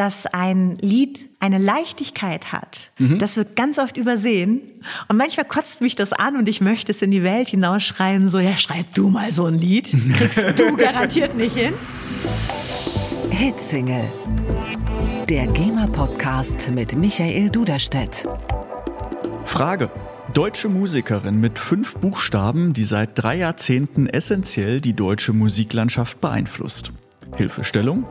dass ein Lied eine Leichtigkeit hat. Mhm. Das wird ganz oft übersehen. Und manchmal kotzt mich das an und ich möchte es in die Welt hinausschreien, so, ja, schreib du mal so ein Lied. Kriegst du garantiert nicht hin. Hitsingle. Der GEMA-Podcast mit Michael Duderstedt. Frage. Deutsche Musikerin mit fünf Buchstaben, die seit drei Jahrzehnten essentiell die deutsche Musiklandschaft beeinflusst. Hilfestellung?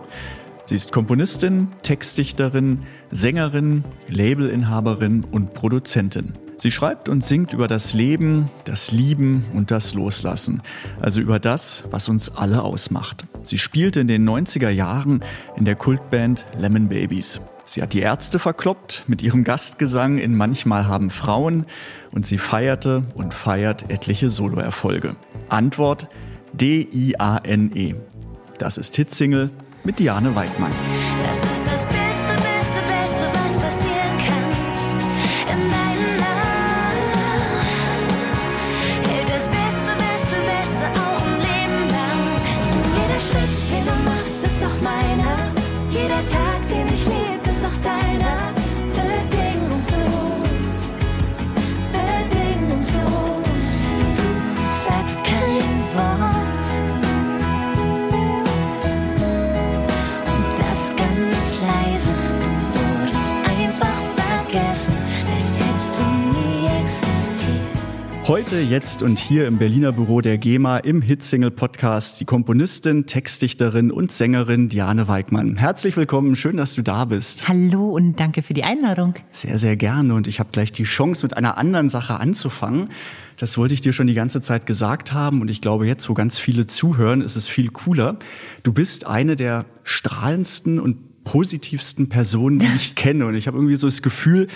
Sie ist Komponistin, Textdichterin, Sängerin, Labelinhaberin und Produzentin. Sie schreibt und singt über das Leben, das Lieben und das Loslassen, also über das, was uns alle ausmacht. Sie spielte in den 90er Jahren in der Kultband Lemon Babies. Sie hat die Ärzte verkloppt mit ihrem Gastgesang in Manchmal haben Frauen und sie feierte und feiert etliche Soloerfolge. Antwort D-I-A-N-E. Das ist Hitsingle mit Diane Weidmann. Heute, jetzt und hier im Berliner Büro der GEMA im Hitsingle Podcast die Komponistin, Textdichterin und Sängerin Diane Weigmann. Herzlich willkommen, schön, dass du da bist. Hallo und danke für die Einladung. Sehr, sehr gerne und ich habe gleich die Chance, mit einer anderen Sache anzufangen. Das wollte ich dir schon die ganze Zeit gesagt haben und ich glaube, jetzt, wo ganz viele zuhören, ist es viel cooler. Du bist eine der strahlendsten und positivsten Personen, die ich kenne. Und ich habe irgendwie so das Gefühl,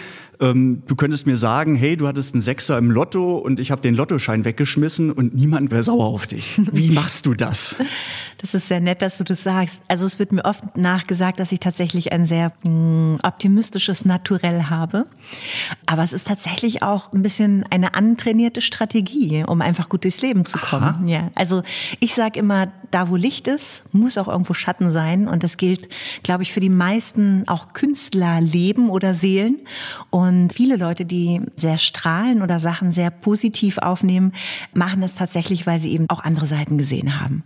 ähm, du könntest mir sagen, hey, du hattest einen Sechser im Lotto und ich habe den Lottoschein weggeschmissen und niemand wäre sauer auf dich. Wie machst du das? Das ist sehr nett, dass du das sagst. Also es wird mir oft nachgesagt, dass ich tatsächlich ein sehr mh, hm, optimistisches Naturell habe. Aber es ist tatsächlich auch ein bisschen eine antrainierte Strategie, um einfach gut durchs Leben zu kommen. Ja. Also ich sage immer, da wo Licht ist, muss auch irgendwo Schatten sein. Und das gilt, glaube ich, für die meisten auch Künstlerleben oder Seelen. Und viele Leute, die sehr strahlen oder Sachen sehr positiv aufnehmen, machen das tatsächlich, weil sie eben auch andere Seiten gesehen haben.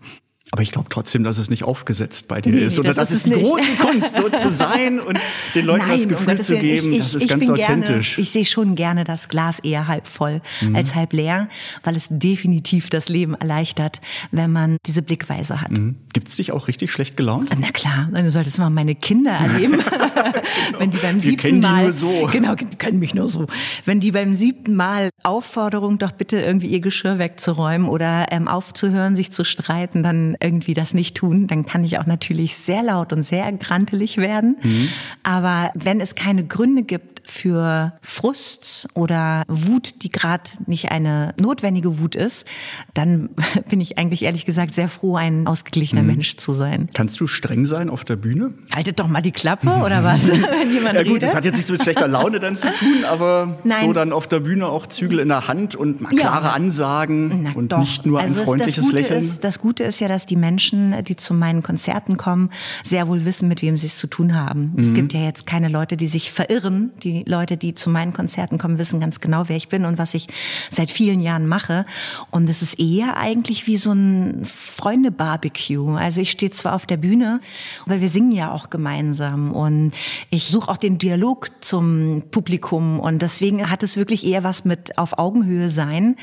Aber ich glaube trotzdem, dass es nicht aufgesetzt bei dir nee, ist. Oder das, das ist die nicht. große Kunst, so zu sein und den Leuten Nein, das Gefühl um zu geben, ich, ich, das ist ganz authentisch. Gerne, ich sehe schon gerne das Glas eher halb voll mhm. als halb leer, weil es definitiv das Leben erleichtert, wenn man diese Blickweise hat. Mhm. Gibt es dich auch richtig schlecht gelaunt? Na klar, du solltest mal meine Kinder erleben. wenn die beim siebten kennen Mal, die nur so. Genau, können mich nur so. Wenn die beim siebten Mal Aufforderung, doch bitte irgendwie ihr Geschirr wegzuräumen oder ähm, aufzuhören, sich zu streiten, dann irgendwie das nicht tun, dann kann ich auch natürlich sehr laut und sehr grantelig werden. Mhm. Aber wenn es keine Gründe gibt für Frust oder Wut, die gerade nicht eine notwendige Wut ist, dann bin ich eigentlich ehrlich gesagt sehr froh, ein ausgeglichener mhm. Mensch zu sein. Kannst du streng sein auf der Bühne? Haltet doch mal die Klappe oder was, wenn jemand Ja gut, redet? das hat jetzt nichts mit schlechter Laune dann zu tun, aber Nein. so dann auf der Bühne auch Zügel in der Hand und mal klare ja. Ansagen Na, und doch. nicht nur also ein freundliches Lächeln. Ist, das Gute ist ja, dass die Menschen, die zu meinen Konzerten kommen, sehr wohl wissen, mit wem sie es zu tun haben. Mhm. Es gibt ja jetzt keine Leute, die sich verirren. Die Leute, die zu meinen Konzerten kommen, wissen ganz genau, wer ich bin und was ich seit vielen Jahren mache. Und es ist eher eigentlich wie so ein Freunde-Barbecue. Also ich stehe zwar auf der Bühne, aber wir singen ja auch gemeinsam und ich suche auch den Dialog zum Publikum und deswegen hat es wirklich eher was mit auf Augenhöhe sein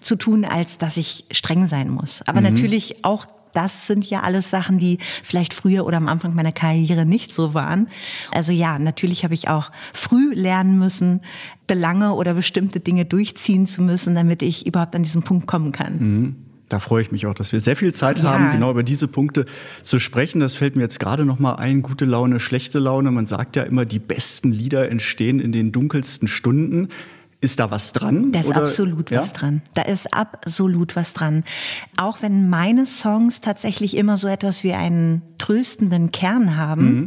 zu tun, als dass ich streng sein muss. Aber mhm. natürlich auch das sind ja alles Sachen, die vielleicht früher oder am Anfang meiner Karriere nicht so waren. Also ja, natürlich habe ich auch früh lernen müssen, Belange oder bestimmte Dinge durchziehen zu müssen, damit ich überhaupt an diesen Punkt kommen kann. Mhm. Da freue ich mich auch, dass wir sehr viel Zeit ja. haben, genau über diese Punkte zu sprechen. Das fällt mir jetzt gerade noch mal ein. Gute Laune, schlechte Laune. Man sagt ja immer, die besten Lieder entstehen in den dunkelsten Stunden. Ist da was dran? Da ist oder? absolut ja? was dran. Da ist absolut was dran. Auch wenn meine Songs tatsächlich immer so etwas wie einen tröstenden Kern haben, mhm.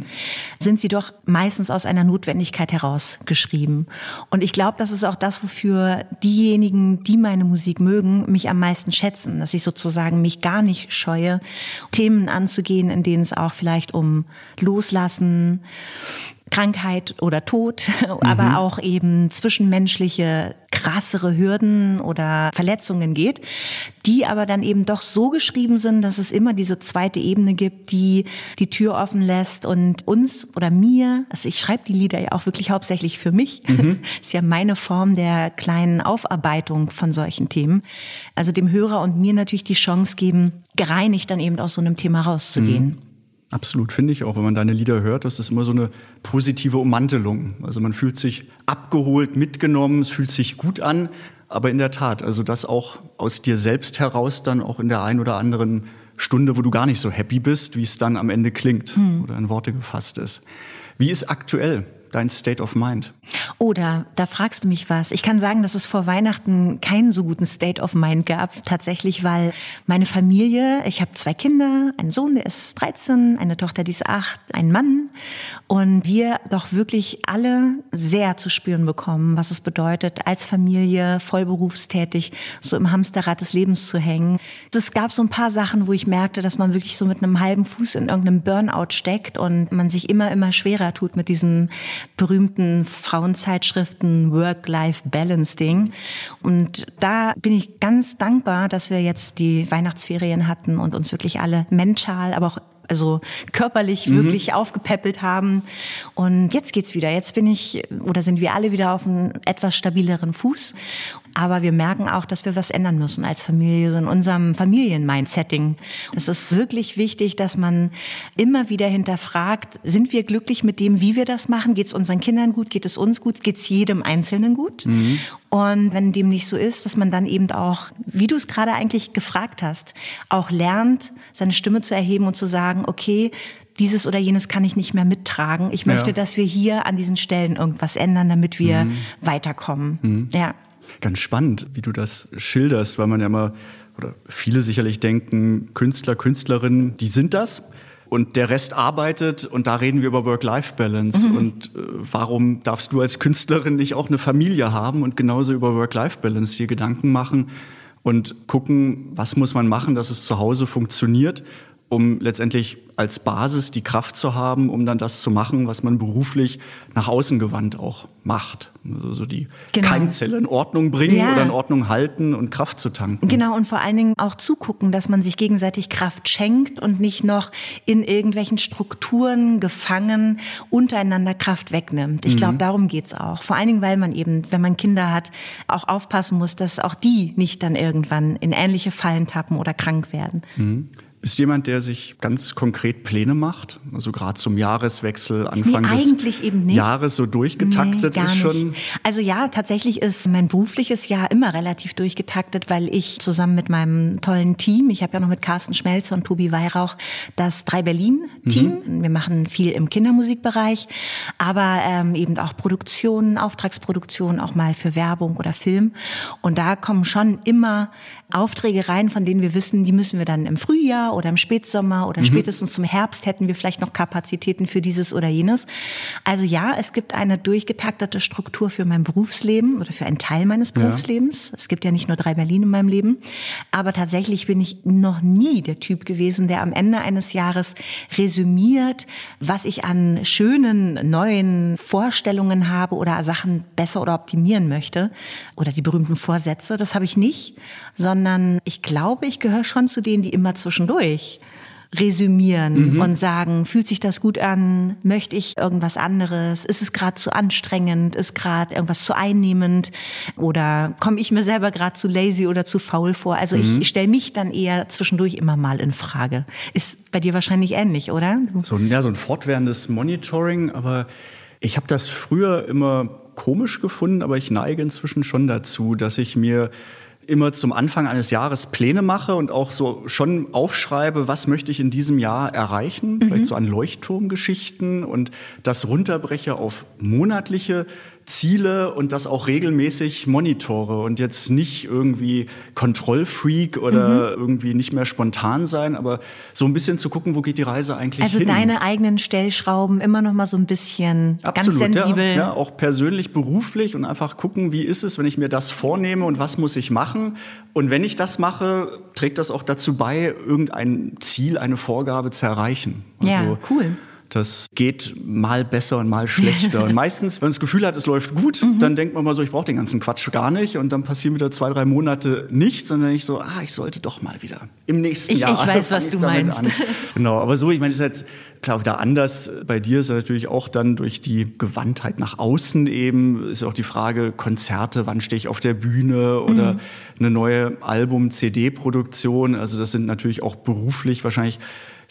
sind sie doch meistens aus einer Notwendigkeit heraus geschrieben. Und ich glaube, das ist auch das, wofür diejenigen, die meine Musik mögen, mich am meisten schätzen, dass ich sozusagen mich gar nicht scheue, Themen anzugehen, in denen es auch vielleicht um Loslassen, Krankheit oder Tod, aber mhm. auch eben zwischenmenschliche krassere Hürden oder Verletzungen geht, die aber dann eben doch so geschrieben sind, dass es immer diese zweite Ebene gibt, die die Tür offen lässt und uns oder mir, also ich schreibe die Lieder ja auch wirklich hauptsächlich für mich, mhm. ist ja meine Form der kleinen Aufarbeitung von solchen Themen, also dem Hörer und mir natürlich die Chance geben, gereinigt dann eben aus so einem Thema rauszugehen. Mhm. Absolut, finde ich auch, wenn man deine Lieder hört, das ist immer so eine positive Ummantelung. Also man fühlt sich abgeholt, mitgenommen, es fühlt sich gut an. Aber in der Tat, also das auch aus dir selbst heraus dann auch in der ein oder anderen Stunde, wo du gar nicht so happy bist, wie es dann am Ende klingt hm. oder in Worte gefasst ist. Wie ist aktuell dein State of Mind? Oder da fragst du mich was. Ich kann sagen, dass es vor Weihnachten keinen so guten State of Mind gab, tatsächlich, weil meine Familie, ich habe zwei Kinder, einen Sohn, der ist 13, eine Tochter, die ist 8, ein Mann und wir doch wirklich alle sehr zu spüren bekommen, was es bedeutet, als Familie vollberufstätig so im Hamsterrad des Lebens zu hängen. Es gab so ein paar Sachen, wo ich merkte, dass man wirklich so mit einem halben Fuß in irgendeinem Burnout steckt und man sich immer, immer schwerer tut mit diesem berühmten Frauenzeitschriften Work-Life-Balance-Ding. Und da bin ich ganz dankbar, dass wir jetzt die Weihnachtsferien hatten und uns wirklich alle mental, aber auch also körperlich mhm. wirklich aufgepäppelt haben. Und jetzt geht's wieder. Jetzt bin ich oder sind wir alle wieder auf einem etwas stabileren Fuß. Aber wir merken auch, dass wir was ändern müssen als Familie, so in unserem Familien-Mindsetting. Es ist wirklich wichtig, dass man immer wieder hinterfragt, sind wir glücklich mit dem, wie wir das machen? Geht es unseren Kindern gut? Geht es uns gut? Geht es jedem Einzelnen gut? Mhm. Und wenn dem nicht so ist, dass man dann eben auch, wie du es gerade eigentlich gefragt hast, auch lernt, seine Stimme zu erheben und zu sagen, okay, dieses oder jenes kann ich nicht mehr mittragen. Ich möchte, ja. dass wir hier an diesen Stellen irgendwas ändern, damit wir mhm. weiterkommen. Mhm. Ja. Ganz spannend, wie du das schilderst, weil man ja immer, oder viele sicherlich denken, Künstler, Künstlerinnen, die sind das. Und der Rest arbeitet und da reden wir über Work-Life-Balance. Mhm. Und äh, warum darfst du als Künstlerin nicht auch eine Familie haben und genauso über Work-Life-Balance dir Gedanken machen und gucken, was muss man machen, dass es zu Hause funktioniert um letztendlich als Basis die Kraft zu haben, um dann das zu machen, was man beruflich nach außen gewandt auch macht. Also so die genau. Keimzelle in Ordnung bringen ja. oder in Ordnung halten und Kraft zu tanken. Genau, und vor allen Dingen auch zugucken, dass man sich gegenseitig Kraft schenkt und nicht noch in irgendwelchen Strukturen gefangen untereinander Kraft wegnimmt. Ich mhm. glaube, darum geht's auch. Vor allen Dingen, weil man eben, wenn man Kinder hat, auch aufpassen muss, dass auch die nicht dann irgendwann in ähnliche Fallen tappen oder krank werden. Mhm. Ist jemand, der sich ganz konkret Pläne macht? Also gerade zum Jahreswechsel, Anfang nee, des Jahres so durchgetaktet nee, ist schon? Nicht. Also ja, tatsächlich ist mein berufliches Jahr immer relativ durchgetaktet, weil ich zusammen mit meinem tollen Team, ich habe ja noch mit Carsten Schmelzer und Tobi Weihrauch das Drei Berlin-Team. Mhm. Wir machen viel im Kindermusikbereich, aber ähm, eben auch Produktionen, Auftragsproduktionen, auch mal für Werbung oder Film. Und da kommen schon immer Aufträge rein, von denen wir wissen, die müssen wir dann im Frühjahr oder im Spätsommer oder mhm. spätestens zum Herbst hätten wir vielleicht noch Kapazitäten für dieses oder jenes. Also ja, es gibt eine durchgetaktete Struktur für mein Berufsleben oder für einen Teil meines Berufslebens. Ja. Es gibt ja nicht nur drei Berlin in meinem Leben. Aber tatsächlich bin ich noch nie der Typ gewesen, der am Ende eines Jahres resümiert, was ich an schönen neuen Vorstellungen habe oder Sachen besser oder optimieren möchte oder die berühmten Vorsätze. Das habe ich nicht, sondern sondern ich glaube, ich gehöre schon zu denen, die immer zwischendurch resümieren mhm. und sagen, fühlt sich das gut an? Möchte ich irgendwas anderes? Ist es gerade zu anstrengend? Ist gerade irgendwas zu einnehmend? Oder komme ich mir selber gerade zu lazy oder zu faul vor? Also mhm. ich stelle mich dann eher zwischendurch immer mal in Frage. Ist bei dir wahrscheinlich ähnlich, oder? So, ja, so ein fortwährendes Monitoring, aber ich habe das früher immer komisch gefunden, aber ich neige inzwischen schon dazu, dass ich mir immer zum Anfang eines Jahres Pläne mache und auch so schon aufschreibe, was möchte ich in diesem Jahr erreichen, mhm. vielleicht so an Leuchtturmgeschichten und das runterbreche auf monatliche Ziele und das auch regelmäßig monitore und jetzt nicht irgendwie Kontrollfreak oder mhm. irgendwie nicht mehr spontan sein, aber so ein bisschen zu gucken, wo geht die Reise eigentlich also hin. Also deine eigenen Stellschrauben immer noch mal so ein bisschen Absolut, ganz sensibel. Ja, ja, auch persönlich, beruflich und einfach gucken, wie ist es, wenn ich mir das vornehme und was muss ich machen. Und wenn ich das mache, trägt das auch dazu bei, irgendein Ziel, eine Vorgabe zu erreichen. Also, ja, cool. Das geht mal besser und mal schlechter. und meistens, wenn man das Gefühl hat, es läuft gut, mhm. dann denkt man mal so, ich brauche den ganzen Quatsch gar nicht. Und dann passieren wieder zwei, drei Monate nichts, sondern ich so, ah, ich sollte doch mal wieder im nächsten ich, Jahr. Ich weiß, was du meinst. An. Genau, aber so, ich meine, das ist jetzt klar wieder anders. Bei dir ist natürlich auch dann durch die Gewandtheit nach außen eben, ist auch die Frage, Konzerte, wann stehe ich auf der Bühne oder mhm. eine neue Album-CD-Produktion. Also das sind natürlich auch beruflich wahrscheinlich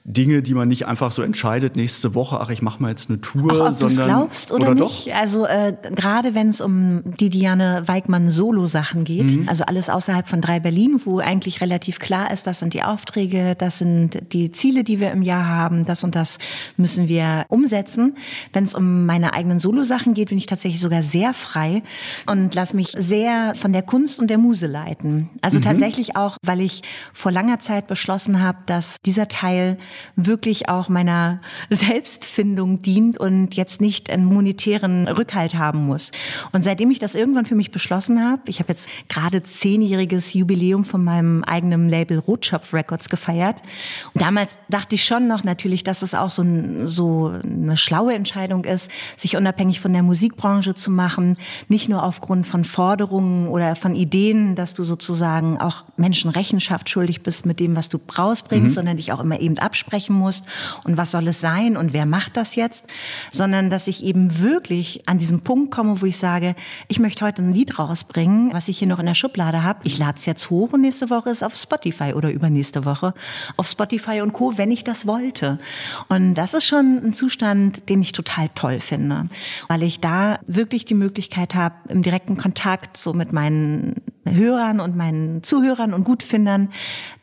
Dinge, die man nicht einfach so entscheidet, nächste Woche, ach, ich mache mal jetzt eine Tour. Ach, ob du glaubst oder, oder nicht. Doch? Also äh, gerade wenn es um die Diane Weigmann Solo-Sachen geht, mhm. also alles außerhalb von drei Berlin, wo eigentlich relativ klar ist, das sind die Aufträge, das sind die Ziele, die wir im Jahr haben, das und das müssen wir umsetzen. Wenn es um meine eigenen Solo-Sachen geht, bin ich tatsächlich sogar sehr frei und lass mich sehr von der Kunst und der Muse leiten. Also mhm. tatsächlich auch, weil ich vor langer Zeit beschlossen habe, dass dieser Teil wirklich auch meiner Selbstfindung dient und jetzt nicht einen monetären Rückhalt haben muss. Und seitdem ich das irgendwann für mich beschlossen habe, ich habe jetzt gerade zehnjähriges Jubiläum von meinem eigenen Label Rotschopf Records gefeiert. Und damals dachte ich schon noch natürlich, dass es auch so, ein, so eine schlaue Entscheidung ist, sich unabhängig von der Musikbranche zu machen, nicht nur aufgrund von Forderungen oder von Ideen, dass du sozusagen auch Menschen Rechenschaft schuldig bist mit dem, was du rausbringst, mhm. sondern dich auch immer eben absprichst absprechen musst und was soll es sein und wer macht das jetzt, sondern dass ich eben wirklich an diesen Punkt komme, wo ich sage, ich möchte heute ein Lied rausbringen, was ich hier noch in der Schublade habe. Ich lade es jetzt hoch und nächste Woche ist auf Spotify oder übernächste Woche auf Spotify und Co., wenn ich das wollte. Und das ist schon ein Zustand, den ich total toll finde, weil ich da wirklich die Möglichkeit habe, im direkten Kontakt so mit meinen Hörern und meinen Zuhörern und Gutfindern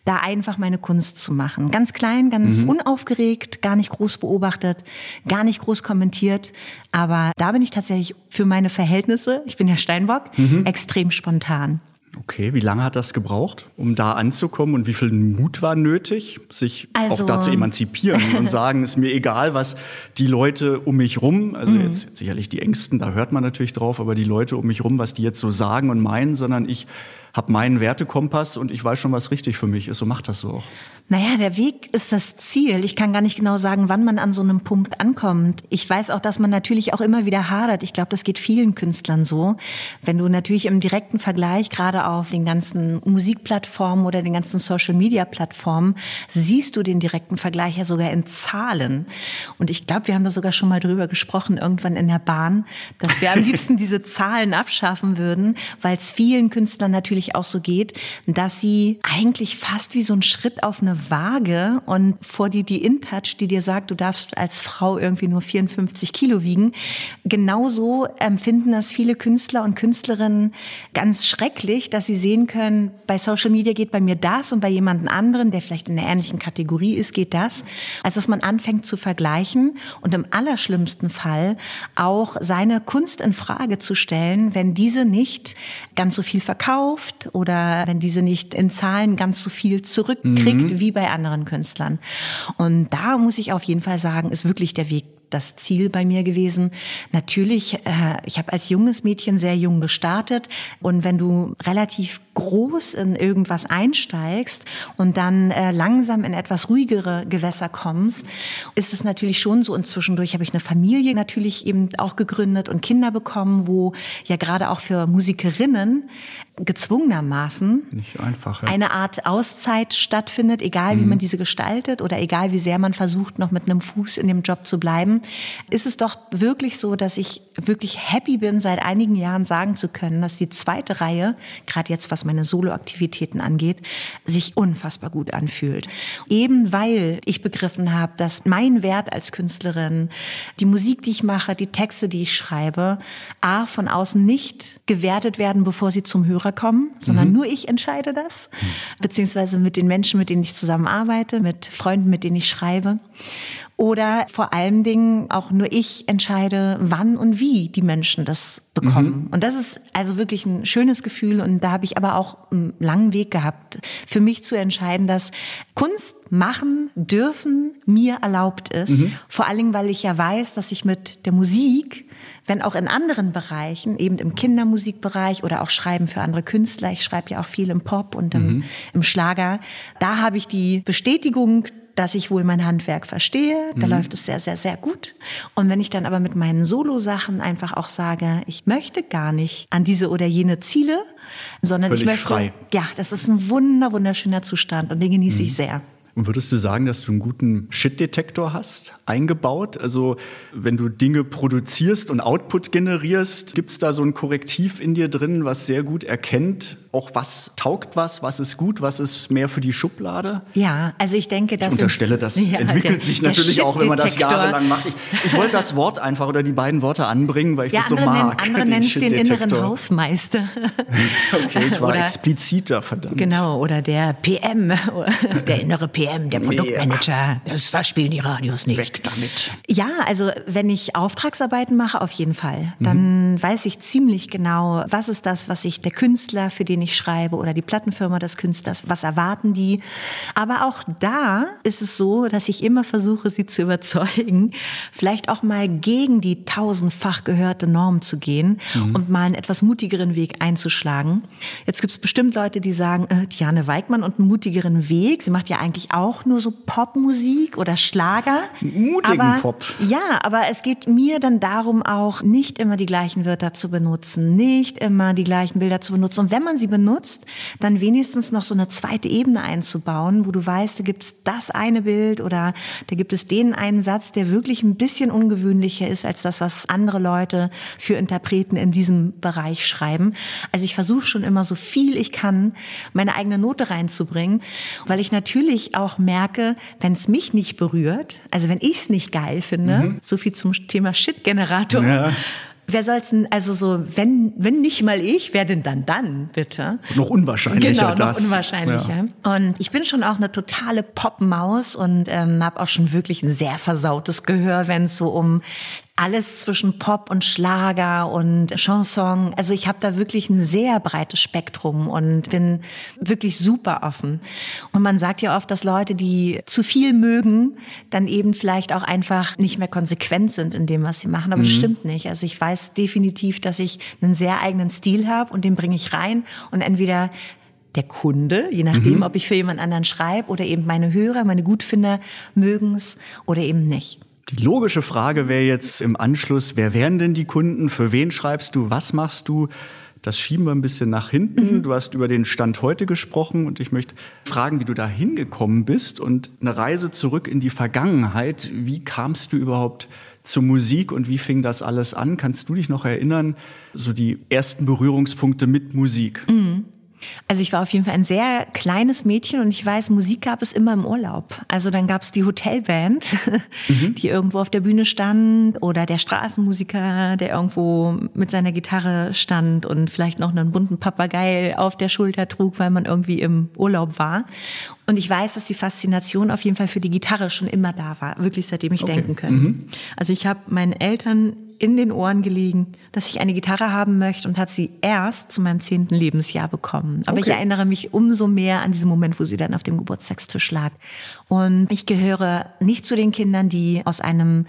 da einfach meine Kunst zu machen. Ganz klein, ganz mhm. unaufgeregt, gar nicht groß beobachtet, gar nicht groß kommentiert. Aber da bin ich tatsächlich für meine Verhältnisse, ich bin ja Steinbock, mhm. extrem spontan. Okay, wie lange hat das gebraucht, um da anzukommen und wie viel Mut war nötig, sich also, auch da zu emanzipieren und sagen, ist mir egal, was die Leute um mich rum, also mhm. jetzt sicherlich die Ängsten, da hört man natürlich drauf, aber die Leute um mich rum, was die jetzt so sagen und meinen, sondern ich habe meinen Wertekompass und ich weiß schon, was richtig für mich ist. So macht das so auch. Naja, der Weg ist das Ziel. Ich kann gar nicht genau sagen, wann man an so einem Punkt ankommt. Ich weiß auch, dass man natürlich auch immer wieder hadert. Ich glaube, das geht vielen Künstlern so. Wenn du natürlich im direkten Vergleich, gerade auf den ganzen Musikplattformen oder den ganzen Social-Media-Plattformen, siehst du den direkten Vergleich ja sogar in Zahlen. Und ich glaube, wir haben da sogar schon mal drüber gesprochen, irgendwann in der Bahn, dass wir am liebsten diese Zahlen abschaffen würden, weil es vielen Künstlern natürlich auch so geht, dass sie eigentlich fast wie so ein Schritt auf eine eine Waage und vor dir die InTouch, die dir sagt, du darfst als Frau irgendwie nur 54 Kilo wiegen. Genauso empfinden das viele Künstler und Künstlerinnen ganz schrecklich, dass sie sehen können, bei Social Media geht bei mir das und bei jemandem anderen, der vielleicht in einer ähnlichen Kategorie ist, geht das. Also dass man anfängt zu vergleichen und im allerschlimmsten Fall auch seine Kunst in Frage zu stellen, wenn diese nicht ganz so viel verkauft oder wenn diese nicht in Zahlen ganz so viel zurückkriegt, mhm wie bei anderen Künstlern. Und da muss ich auf jeden Fall sagen, ist wirklich der Weg das Ziel bei mir gewesen. Natürlich, äh, ich habe als junges Mädchen sehr jung gestartet und wenn du relativ groß in irgendwas einsteigst und dann äh, langsam in etwas ruhigere Gewässer kommst, ist es natürlich schon so. Und zwischendurch habe ich eine Familie natürlich eben auch gegründet und Kinder bekommen, wo ja gerade auch für Musikerinnen gezwungenermaßen Nicht einfach, ja. eine Art Auszeit stattfindet, egal wie mhm. man diese gestaltet oder egal wie sehr man versucht, noch mit einem Fuß in dem Job zu bleiben, ist es doch wirklich so, dass ich wirklich happy bin, seit einigen Jahren sagen zu können, dass die zweite Reihe, gerade jetzt was meine Soloaktivitäten angeht, sich unfassbar gut anfühlt. Eben weil ich begriffen habe, dass mein Wert als Künstlerin, die Musik, die ich mache, die Texte, die ich schreibe, a von außen nicht gewertet werden, bevor sie zum Hören Hörer kommen, sondern mhm. nur ich entscheide das, beziehungsweise mit den Menschen, mit denen ich zusammenarbeite, mit Freunden, mit denen ich schreibe. Oder vor allen Dingen auch nur ich entscheide, wann und wie die Menschen das bekommen. Mhm. Und das ist also wirklich ein schönes Gefühl. Und da habe ich aber auch einen langen Weg gehabt, für mich zu entscheiden, dass Kunst machen dürfen mir erlaubt ist. Mhm. Vor allen Dingen, weil ich ja weiß, dass ich mit der Musik wenn auch in anderen Bereichen, eben im Kindermusikbereich oder auch Schreiben für andere Künstler, ich schreibe ja auch viel im Pop und im, mhm. im Schlager, da habe ich die Bestätigung, dass ich wohl mein Handwerk verstehe. Da mhm. läuft es sehr, sehr, sehr gut. Und wenn ich dann aber mit meinen Solo-Sachen einfach auch sage, ich möchte gar nicht an diese oder jene Ziele, sondern Völlig ich möchte, frei. ja, das ist ein wunder, wunderschöner Zustand und den genieße mhm. ich sehr. Und würdest du sagen, dass du einen guten Shit-Detektor hast, eingebaut? Also wenn du Dinge produzierst und Output generierst, gibt es da so ein Korrektiv in dir drin, was sehr gut erkennt, auch was taugt was, was ist gut, was ist mehr für die Schublade? Ja, also ich denke, dass... Ich unterstelle, das ja, entwickelt der, sich natürlich auch, wenn man das jahrelang macht. Ich, ich wollte das Wort einfach oder die beiden Worte anbringen, weil ich ja, das so mag. Nennen, andere nennen es den inneren Hausmeister. okay, ich war oder, expliziter, verdammt. Genau, oder der PM, der innere PM. PM, der Produktmanager. Das, das spielen die Radios nicht. Weg damit. Ja, also wenn ich Auftragsarbeiten mache, auf jeden Fall. Dann mhm. weiß ich ziemlich genau, was ist das, was ich der Künstler, für den ich schreibe, oder die Plattenfirma des Künstlers, was erwarten die. Aber auch da ist es so, dass ich immer versuche, sie zu überzeugen, vielleicht auch mal gegen die tausendfach gehörte Norm zu gehen mhm. und mal einen etwas mutigeren Weg einzuschlagen. Jetzt gibt es bestimmt Leute, die sagen, äh, Diane Weigmann und einen mutigeren Weg. Sie macht ja eigentlich auch nur so Popmusik oder Schlager. Mutigen aber, Pop. Ja, aber es geht mir dann darum auch, nicht immer die gleichen Wörter zu benutzen, nicht immer die gleichen Bilder zu benutzen. Und wenn man sie benutzt, dann wenigstens noch so eine zweite Ebene einzubauen, wo du weißt, da gibt es das eine Bild oder da gibt es den einen Satz, der wirklich ein bisschen ungewöhnlicher ist als das, was andere Leute für Interpreten in diesem Bereich schreiben. Also ich versuche schon immer so viel ich kann, meine eigene Note reinzubringen, weil ich natürlich auch auch merke, wenn es mich nicht berührt, also wenn ich es nicht geil finde, mhm. so viel zum Thema Shit-Generator. Ja. Wer soll's denn, also so, wenn, wenn nicht mal ich, wer denn dann dann, bitte? Noch unwahrscheinlicher genau, noch das. unwahrscheinlicher. Ja. Und ich bin schon auch eine totale Popmaus und ähm, habe auch schon wirklich ein sehr versautes Gehör, wenn es so um alles zwischen Pop und Schlager und Chanson. Also ich habe da wirklich ein sehr breites Spektrum und bin wirklich super offen. Und man sagt ja oft, dass Leute, die zu viel mögen, dann eben vielleicht auch einfach nicht mehr konsequent sind in dem, was sie machen. Aber mhm. das stimmt nicht. Also ich weiß definitiv, dass ich einen sehr eigenen Stil habe und den bringe ich rein und entweder der Kunde, je nachdem, mhm. ob ich für jemand anderen schreibe oder eben meine Hörer, meine Gutfinder mögen es oder eben nicht. Die logische Frage wäre jetzt im Anschluss, wer wären denn die Kunden? Für wen schreibst du? Was machst du? Das schieben wir ein bisschen nach hinten. Mhm. Du hast über den Stand heute gesprochen und ich möchte fragen, wie du da hingekommen bist und eine Reise zurück in die Vergangenheit. Wie kamst du überhaupt zur Musik und wie fing das alles an? Kannst du dich noch erinnern, so die ersten Berührungspunkte mit Musik? Mhm. Also ich war auf jeden Fall ein sehr kleines Mädchen und ich weiß, Musik gab es immer im Urlaub. Also dann gab es die Hotelband, mhm. die irgendwo auf der Bühne stand oder der Straßenmusiker, der irgendwo mit seiner Gitarre stand und vielleicht noch einen bunten Papagei auf der Schulter trug, weil man irgendwie im Urlaub war. Und ich weiß, dass die Faszination auf jeden Fall für die Gitarre schon immer da war, wirklich seitdem ich okay. denken kann. Mhm. Also ich habe meinen Eltern in den Ohren gelegen, dass ich eine Gitarre haben möchte und habe sie erst zu meinem zehnten Lebensjahr bekommen. Aber okay. ich erinnere mich umso mehr an diesen Moment, wo sie dann auf dem Geburtstagstisch lag. Und ich gehöre nicht zu den Kindern, die aus einem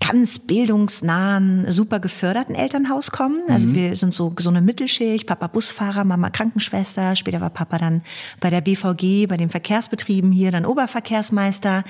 ganz bildungsnahen, super geförderten Elternhaus kommen. Also mhm. wir sind so, so eine Mittelschicht, Papa Busfahrer, Mama Krankenschwester, später war Papa dann bei der BVG, bei den Verkehrsbetrieben hier, dann Oberverkehrsmeister.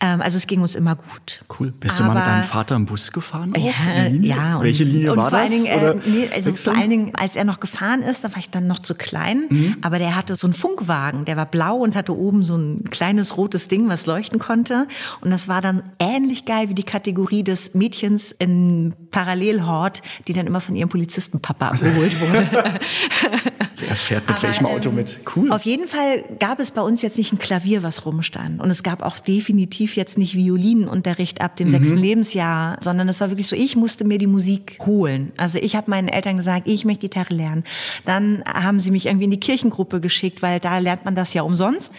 Ähm, also es ging uns immer gut. Cool. Bist Aber, du mal mit deinem Vater im Bus gefahren? Auch? Ja, Linie? Ja. Und, Welche Linie und war vor das? Allen Dingen, äh, nee, also vor allen Dingen, als er noch gefahren ist, da war ich dann noch zu klein. Mhm. Aber der hatte so einen Funkwagen, der war blau und hatte oben so ein kleines rotes Ding, was leuchten konnte. Und das war dann ähnlich geil wie die Kategorie des Mädchens in Parallelhort, die dann immer von ihrem Polizistenpapa abgeholt wurde. Wer fährt mit Aber, welchem Auto ähm, mit? Cool. Auf jeden Fall gab es bei uns jetzt nicht ein Klavier, was rumstand. Und es gab auch definitiv jetzt nicht Violinunterricht ab dem mhm. sechsten Lebensjahr, sondern es war wirklich so, ich musste mir die Musik holen. Also ich habe meinen Eltern gesagt, ich möchte Gitarre lernen. Dann haben sie mich irgendwie in die Kirchengruppe geschickt, weil da lernt man das ja umsonst.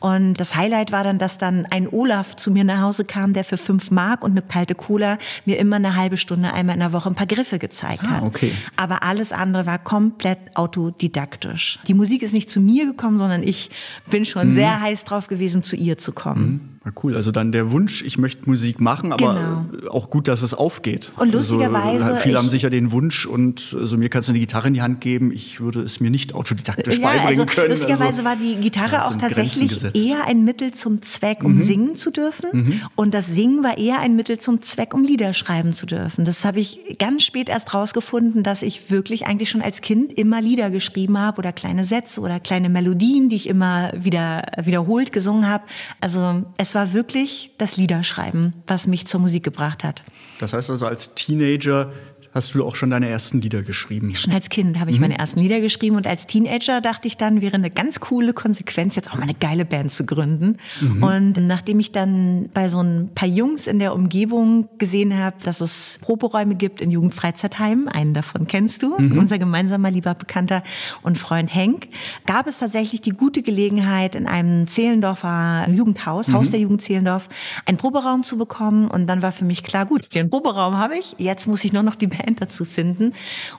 Und das Highlight war dann, dass dann ein Olaf zu mir nach Hause kam, der für fünf Mark und eine kalte Cola mir immer eine halbe Stunde einmal in der Woche ein paar Griffe gezeigt ah, hat. Okay. Aber alles andere war komplett autodidaktisch. Die Musik ist nicht zu mir gekommen, sondern ich bin schon mhm. sehr heiß drauf gewesen, zu ihr zu kommen. Mhm. Na cool, also dann der Wunsch, ich möchte Musik machen, aber genau. auch gut, dass es aufgeht. Und lustigerweise. Also, viele haben sicher den Wunsch und also mir kannst du eine Gitarre in die Hand geben, ich würde es mir nicht autodidaktisch ja, beibringen also, können. Lustigerweise also, war die Gitarre auch tatsächlich eher ein Mittel zum Zweck, um mhm. singen zu dürfen. Mhm. Und das Singen war eher ein Mittel zum Zweck, um Lieder schreiben zu dürfen. Das habe ich ganz spät erst rausgefunden, dass ich wirklich eigentlich schon als Kind immer Lieder geschrieben habe oder kleine Sätze oder kleine Melodien, die ich immer wieder wiederholt gesungen habe. Also es war wirklich das Liederschreiben, was mich zur Musik gebracht hat. Das heißt also, als Teenager hast du auch schon deine ersten Lieder geschrieben? Schon als Kind habe ich mhm. meine ersten Lieder geschrieben und als Teenager dachte ich dann, wäre eine ganz coole Konsequenz, jetzt auch mal eine geile Band zu gründen. Mhm. Und nachdem ich dann bei so ein paar Jungs in der Umgebung gesehen habe, dass es Proberäume gibt in Jugendfreizeitheim, einen davon kennst du, mhm. unser gemeinsamer lieber Bekannter und Freund Henk, gab es tatsächlich die gute Gelegenheit, in einem Zehlendorfer Jugendhaus, Haus mhm. der Jugend Zehlendorf, einen Proberaum zu bekommen. Und dann war für mich klar, gut, den Proberaum habe ich, jetzt muss ich nur noch die Band Band dazu finden.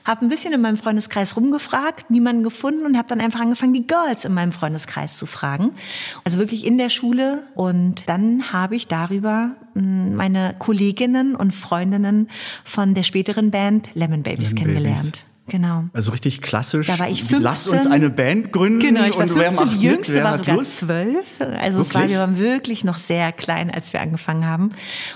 Habe ein bisschen in meinem Freundeskreis rumgefragt, niemanden gefunden und habe dann einfach angefangen, die Girls in meinem Freundeskreis zu fragen. Also wirklich in der Schule. Und dann habe ich darüber hm, meine Kolleginnen und Freundinnen von der späteren Band Lemon Babies Lemon kennengelernt. Babies. Genau. Also richtig klassisch. Da war ich 15. Lass uns eine Band gründen. Genau, ich war 15, und wer die jüngste mit, war sogar Lust? 12. Also es war, wir waren wirklich noch sehr klein, als wir angefangen haben.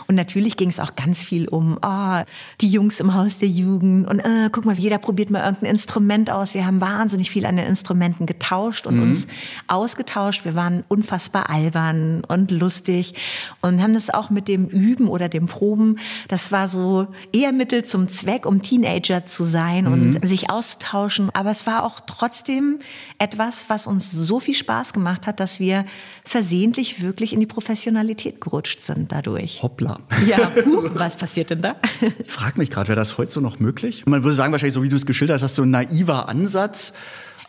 Und natürlich ging es auch ganz viel um, oh, die Jungs im Haus der Jugend und äh, guck mal, jeder probiert mal irgendein Instrument aus. Wir haben wahnsinnig viel an den Instrumenten getauscht und mhm. uns ausgetauscht. Wir waren unfassbar albern und lustig und haben das auch mit dem Üben oder dem Proben, das war so eher Mittel zum Zweck, um Teenager zu sein mhm. und sich auszutauschen. Aber es war auch trotzdem etwas, was uns so viel Spaß gemacht hat, dass wir versehentlich wirklich in die Professionalität gerutscht sind dadurch. Hoppla. Ja, huch, was passiert denn da? Ich frage mich gerade, wäre das heute so noch möglich? Man würde sagen, wahrscheinlich so wie du es geschildert hast, hast du ein naiver Ansatz,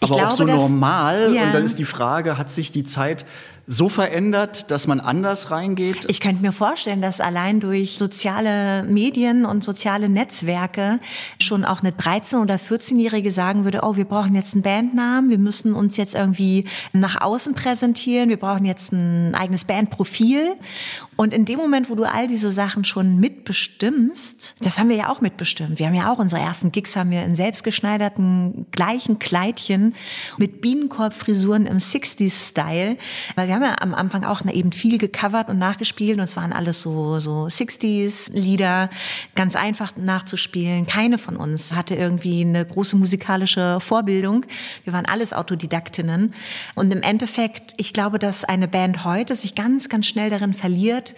aber glaube, auch so normal. Ja. Und dann ist die Frage, hat sich die Zeit so verändert, dass man anders reingeht? Ich könnte mir vorstellen, dass allein durch soziale Medien und soziale Netzwerke schon auch eine 13- oder 14-Jährige sagen würde, oh, wir brauchen jetzt einen Bandnamen, wir müssen uns jetzt irgendwie nach außen präsentieren, wir brauchen jetzt ein eigenes Bandprofil. Und in dem Moment, wo du all diese Sachen schon mitbestimmst, das haben wir ja auch mitbestimmt. Wir haben ja auch unsere ersten Gigs haben wir in selbstgeschneiderten gleichen Kleidchen mit Bienenkorbfrisuren im 60s-Style, weil wir haben ja am Anfang auch eben viel gecovert und nachgespielt und es waren alles so, so 60s-Lieder, ganz einfach nachzuspielen. Keine von uns hatte irgendwie eine große musikalische Vorbildung. Wir waren alles Autodidaktinnen. Und im Endeffekt, ich glaube, dass eine Band heute sich ganz, ganz schnell darin verliert,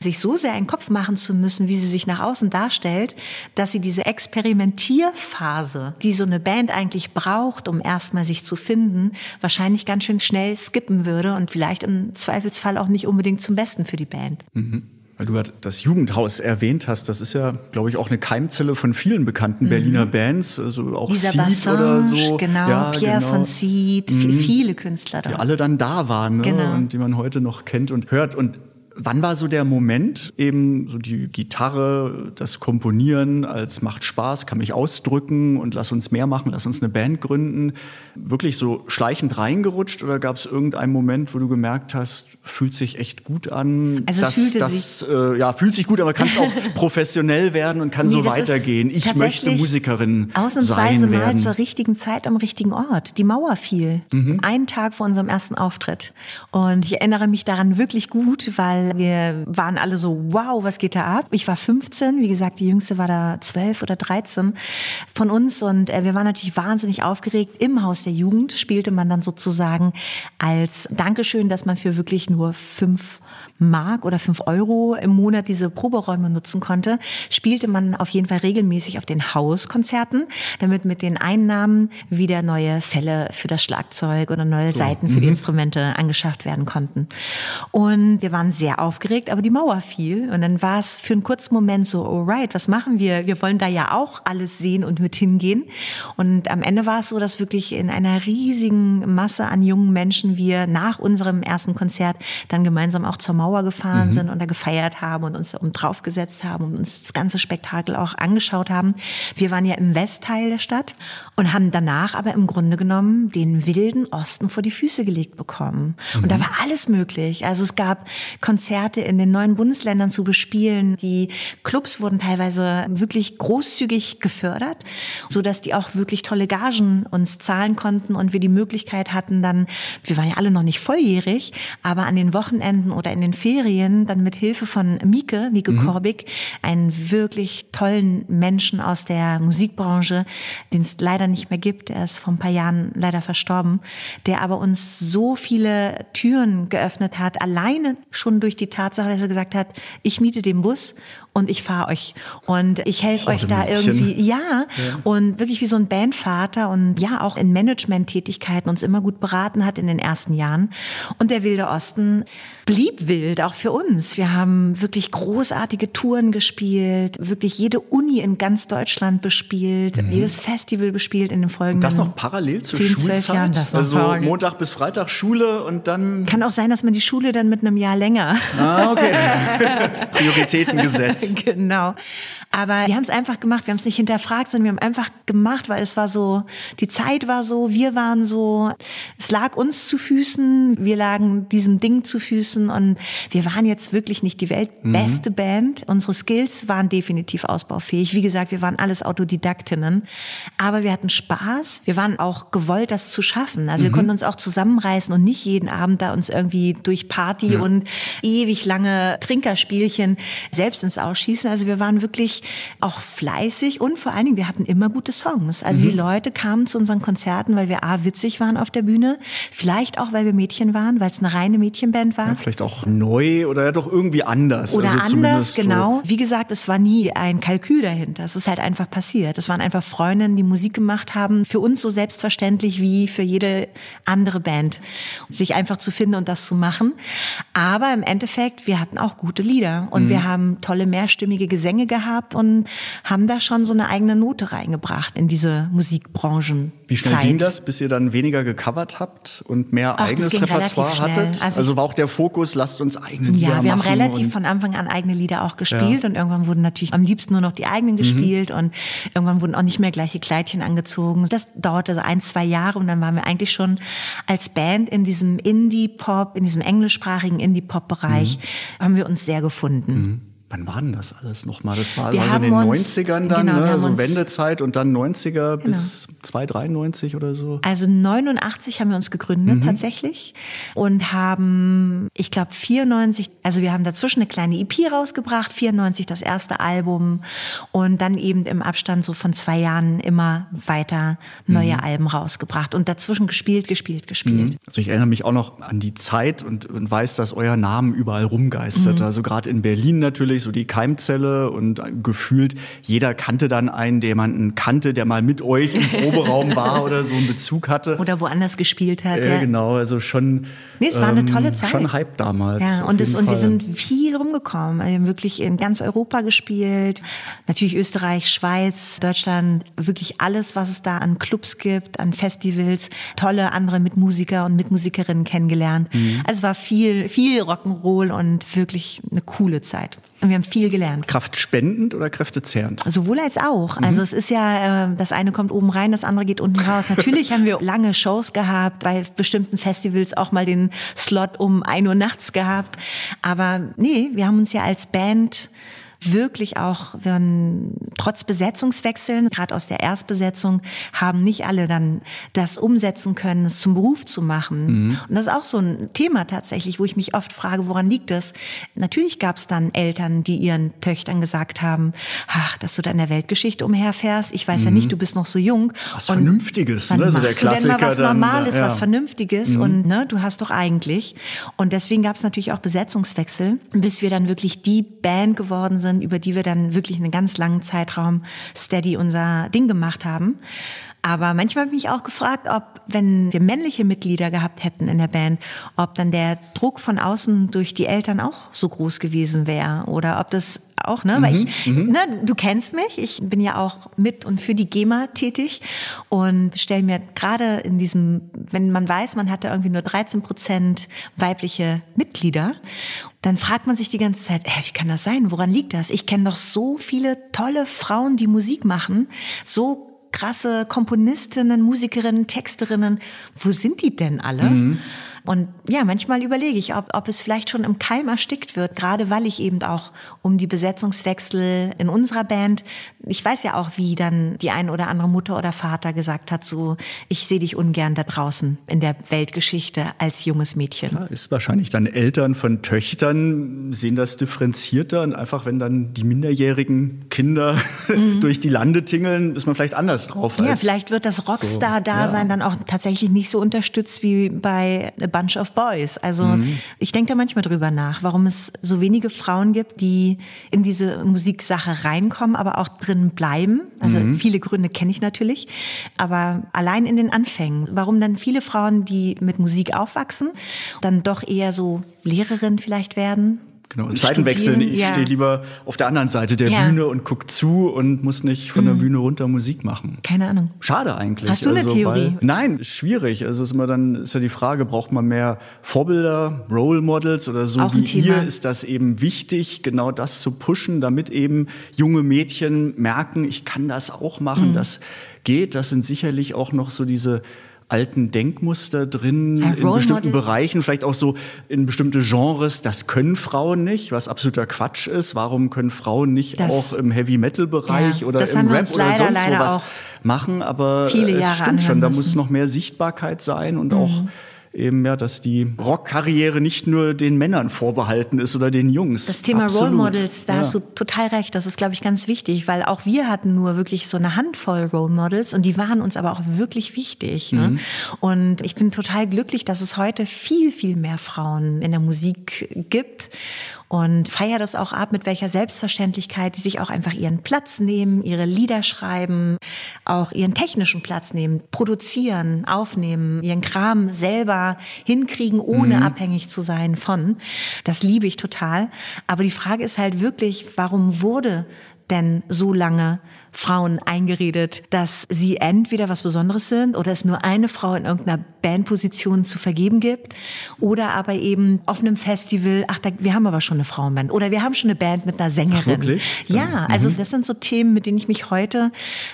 sich so sehr einen Kopf machen zu müssen, wie sie sich nach außen darstellt, dass sie diese Experimentierphase, die so eine Band eigentlich braucht, um erstmal sich zu finden, wahrscheinlich ganz schön schnell skippen würde und vielleicht im Zweifelsfall auch nicht unbedingt zum Besten für die Band. Mhm. Weil du das Jugendhaus erwähnt hast, das ist ja, glaube ich, auch eine Keimzelle von vielen bekannten mhm. Berliner Bands, also auch Lisa Seed Bassange, oder so. Genau, ja, Pierre genau. von Seed, mhm. viele Künstler da. Die alle dann da waren ne? genau. und die man heute noch kennt und hört. Und Wann war so der Moment, eben so die Gitarre, das Komponieren als macht Spaß, kann mich ausdrücken und lass uns mehr machen, lass uns eine Band gründen, wirklich so schleichend reingerutscht oder gab es irgendeinen Moment, wo du gemerkt hast, fühlt sich echt gut an? Also es fühlte das, sich äh, ja fühlt sich gut, aber kann es auch professionell werden und kann nee, so weitergehen. Ich möchte Musikerin ausnahmsweise sein werden. mal zur richtigen Zeit am richtigen Ort. Die Mauer fiel, mhm. einen Tag vor unserem ersten Auftritt und ich erinnere mich daran wirklich gut, weil wir waren alle so, wow, was geht da ab? Ich war 15, wie gesagt, die Jüngste war da 12 oder 13 von uns und äh, wir waren natürlich wahnsinnig aufgeregt. Im Haus der Jugend spielte man dann sozusagen als Dankeschön, dass man für wirklich nur fünf Mark oder fünf Euro im Monat diese Proberäume nutzen konnte, spielte man auf jeden Fall regelmäßig auf den Hauskonzerten, damit mit den Einnahmen wieder neue Fälle für das Schlagzeug oder neue Seiten für mhm. die Instrumente angeschafft werden konnten. Und wir waren sehr aufgeregt, aber die Mauer fiel und dann war es für einen kurzen Moment so, alright, was machen wir? Wir wollen da ja auch alles sehen und mit hingehen. Und am Ende war es so, dass wirklich in einer riesigen Masse an jungen Menschen wir nach unserem ersten Konzert dann gemeinsam auch zur Mauer gefahren mhm. sind und da gefeiert haben und uns um draufgesetzt haben und uns das ganze Spektakel auch angeschaut haben. Wir waren ja im Westteil der Stadt und haben danach aber im Grunde genommen den wilden Osten vor die Füße gelegt bekommen. Mhm. Und da mhm. war alles möglich. Also es gab Konzerte in den neuen Bundesländern zu bespielen. Die Clubs wurden teilweise wirklich großzügig gefördert, so dass die auch wirklich tolle Gagen uns zahlen konnten und wir die Möglichkeit hatten dann, wir waren ja alle noch nicht volljährig, aber an den Wochenenden oder in den Ferien dann mit Hilfe von Mieke, Mieke mhm. Korbig, einen wirklich tollen Menschen aus der Musikbranche, den es leider nicht mehr gibt, er ist vor ein paar Jahren leider verstorben, der aber uns so viele Türen geöffnet hat, alleine schon durch die Tatsache, dass er gesagt hat, ich miete den Bus und ich fahre euch und ich helfe euch da Mädchen. irgendwie, ja, ja, und wirklich wie so ein Bandvater und ja, auch in Management-Tätigkeiten uns immer gut beraten hat in den ersten Jahren. Und der Wilde Osten blieb wild, auch für uns. Wir haben wirklich großartige Touren gespielt, wirklich jede Uni in ganz Deutschland bespielt, mhm. jedes Festival bespielt in den folgenden. Und das noch parallel zur 10, Schulzeit? Jahren, das noch also parallel. Montag bis Freitag Schule und dann. Kann auch sein, dass man die Schule dann mit einem Jahr länger. Ah, okay. Prioritäten gesetzt. genau. Aber wir haben es einfach gemacht. Wir haben es nicht hinterfragt, sondern wir haben einfach gemacht, weil es war so, die Zeit war so, wir waren so, es lag uns zu Füßen, wir lagen diesem Ding zu Füßen. Und wir waren jetzt wirklich nicht die weltbeste mhm. Band. Unsere Skills waren definitiv ausbaufähig. Wie gesagt, wir waren alles Autodidaktinnen. Aber wir hatten Spaß. Wir waren auch gewollt, das zu schaffen. Also wir mhm. konnten uns auch zusammenreißen und nicht jeden Abend da uns irgendwie durch Party ja. und ewig lange Trinkerspielchen selbst ins Ausschießen. Also wir waren wirklich auch fleißig und vor allen Dingen, wir hatten immer gute Songs. Also mhm. die Leute kamen zu unseren Konzerten, weil wir A, witzig waren auf der Bühne, vielleicht auch, weil wir Mädchen waren, weil es eine reine Mädchenband war. Ja, vielleicht auch neu oder doch irgendwie anders. Oder also anders, genau. Wie gesagt, es war nie ein Kalkül dahinter. Es ist halt einfach passiert. Es waren einfach Freundinnen, die Musik gemacht haben. Für uns so selbstverständlich wie für jede andere Band. Sich einfach zu finden und das zu machen. Aber im Endeffekt, wir hatten auch gute Lieder und mhm. wir haben tolle mehrstimmige Gesänge gehabt und haben da schon so eine eigene Note reingebracht in diese Musikbranchen. Wie schnell Zeit. ging das, bis ihr dann weniger gecovert habt und mehr Ach, eigenes Repertoire hattet? Also, also war auch der Fokus lasst uns eigene Lieder machen. Ja, wir haben relativ von Anfang an eigene Lieder auch gespielt ja. und irgendwann wurden natürlich am liebsten nur noch die eigenen mhm. gespielt mhm. und irgendwann wurden auch nicht mehr gleiche Kleidchen angezogen. Das dauerte so ein, zwei Jahre und dann waren wir eigentlich schon als Band in diesem Indie-Pop, in diesem englischsprachigen Indie-Pop-Bereich, mhm. haben wir uns sehr gefunden. Mhm. Wann war denn das alles nochmal? Das war wir also in den uns, 90ern dann, genau, ne? so Wendezeit und dann 90er genau. bis 293 oder so. Also 89 haben wir uns gegründet mhm. tatsächlich und haben, ich glaube 94, also wir haben dazwischen eine kleine EP rausgebracht, 94 das erste Album und dann eben im Abstand so von zwei Jahren immer weiter neue mhm. Alben rausgebracht und dazwischen gespielt, gespielt, gespielt. Mhm. Also ich erinnere mich auch noch an die Zeit und, und weiß, dass euer Name überall rumgeistert. Mhm. Also gerade in Berlin natürlich wirklich so die Keimzelle und gefühlt jeder kannte dann einen, der jemanden kannte, der mal mit euch im Proberaum war oder so einen Bezug hatte. Oder woanders gespielt hat. Äh, ja, genau, also schon. Nee, es war eine tolle ähm, Zeit. Schon Hype damals. Ja, und, es, und wir sind viel rumgekommen. Wir haben wirklich in ganz Europa gespielt. Natürlich Österreich, Schweiz, Deutschland, wirklich alles, was es da an Clubs gibt, an Festivals, tolle andere Mitmusiker und Mitmusikerinnen kennengelernt. Mhm. Also es war viel, viel Rock'n'Roll und wirklich eine coole Zeit. Und wir haben viel gelernt. Kraftspendend oder kräftezehrend? Sowohl als auch. Mhm. Also es ist ja, äh, das eine kommt oben rein, das andere geht unten raus. Natürlich haben wir lange Shows gehabt, bei bestimmten Festivals auch mal den Slot um ein Uhr nachts gehabt. Aber nee, wir haben uns ja als Band wirklich auch, wenn trotz Besetzungswechseln, gerade aus der Erstbesetzung, haben nicht alle dann das umsetzen können, es zum Beruf zu machen. Mhm. Und das ist auch so ein Thema tatsächlich, wo ich mich oft frage, woran liegt es? Natürlich gab es dann Eltern, die ihren Töchtern gesagt haben, ach, dass du da in der Weltgeschichte umherfährst, ich weiß mhm. ja nicht, du bist noch so jung. Was und Vernünftiges, ne? So der Klassiker. Du denn mal was Normales, dann, ja. was Vernünftiges mhm. und ne, du hast doch eigentlich. Und deswegen gab es natürlich auch Besetzungswechsel, bis wir dann wirklich die Band geworden sind, über die wir dann wirklich einen ganz langen Zeitraum steady unser Ding gemacht haben. Aber manchmal habe ich mich auch gefragt, ob, wenn wir männliche Mitglieder gehabt hätten in der Band, ob dann der Druck von außen durch die Eltern auch so groß gewesen wäre oder ob das auch, ne? Weil ich, mhm, mhm. ne, du kennst mich, ich bin ja auch mit und für die GEMA tätig und stelle mir gerade in diesem, wenn man weiß, man hat da irgendwie nur 13 Prozent weibliche Mitglieder, dann fragt man sich die ganze Zeit, äh, wie kann das sein? Woran liegt das? Ich kenne doch so viele tolle Frauen, die Musik machen, so krasse Komponistinnen, Musikerinnen, Texterinnen. Wo sind die denn alle? Mhm. Und ja, manchmal überlege ich, ob, ob es vielleicht schon im Keim erstickt wird, gerade weil ich eben auch um die Besetzungswechsel in unserer Band, ich weiß ja auch, wie dann die ein oder andere Mutter oder Vater gesagt hat, so, ich sehe dich ungern da draußen in der Weltgeschichte als junges Mädchen. Ja, ist wahrscheinlich dann Eltern von Töchtern sehen das differenzierter und einfach, wenn dann die minderjährigen Kinder mhm. durch die Lande tingeln, ist man vielleicht anders drauf. Ja, vielleicht wird das Rockstar-Dasein so, ja. dann auch tatsächlich nicht so unterstützt wie bei bunch of boys. Also mhm. ich denke da manchmal drüber nach, warum es so wenige Frauen gibt, die in diese Musiksache reinkommen, aber auch drin bleiben. Also mhm. viele Gründe kenne ich natürlich, aber allein in den Anfängen, warum dann viele Frauen, die mit Musik aufwachsen, dann doch eher so Lehrerin vielleicht werden Genau, Seiten wechseln. Ich ja. stehe lieber auf der anderen Seite der ja. Bühne und gucke zu und muss nicht von mhm. der Bühne runter Musik machen. Keine Ahnung. Schade eigentlich. Hast du eine also, Theorie? Weil, nein, schwierig. Also ist immer dann ist ja die Frage, braucht man mehr Vorbilder, Role Models oder so Auch wie ihr? Ist das eben wichtig, genau das zu pushen, damit eben junge Mädchen merken, ich kann das auch machen, mhm. das geht. Das sind sicherlich auch noch so diese alten Denkmuster drin ja, in bestimmten. Bereichen, vielleicht auch so in bestimmte Genres. Das können Frauen nicht, was absoluter Quatsch ist. Warum können Frauen nicht das, auch im Heavy Metal Bereich ja, oder im Rap oder sonst was machen? Aber es stimmt schon, da muss noch mehr Sichtbarkeit sein und mhm. auch eben ja, dass die Rockkarriere nicht nur den Männern vorbehalten ist oder den Jungs. Das Thema Absolut. Role Models, da ja. hast du total recht. Das ist, glaube ich, ganz wichtig, weil auch wir hatten nur wirklich so eine Handvoll Role Models und die waren uns aber auch wirklich wichtig. Ne? Mhm. Ne? Und ich bin total glücklich, dass es heute viel, viel mehr Frauen in der Musik gibt und feiere das auch ab, mit welcher Selbstverständlichkeit die sich auch einfach ihren Platz nehmen, ihre Lieder schreiben, auch ihren technischen Platz nehmen, produzieren, aufnehmen, ihren Kram selber hinkriegen, ohne mhm. abhängig zu sein von. Das liebe ich total. Aber die Frage ist halt wirklich, warum wurde denn so lange Frauen eingeredet, dass sie entweder was Besonderes sind oder es nur eine Frau in irgendeiner Bandposition zu vergeben gibt oder aber eben auf einem Festival, ach, da, wir haben aber schon eine Frauenband oder wir haben schon eine Band mit einer Sängerin. Ach, wirklich? Ja, also mhm. das sind so Themen, mit denen ich mich heute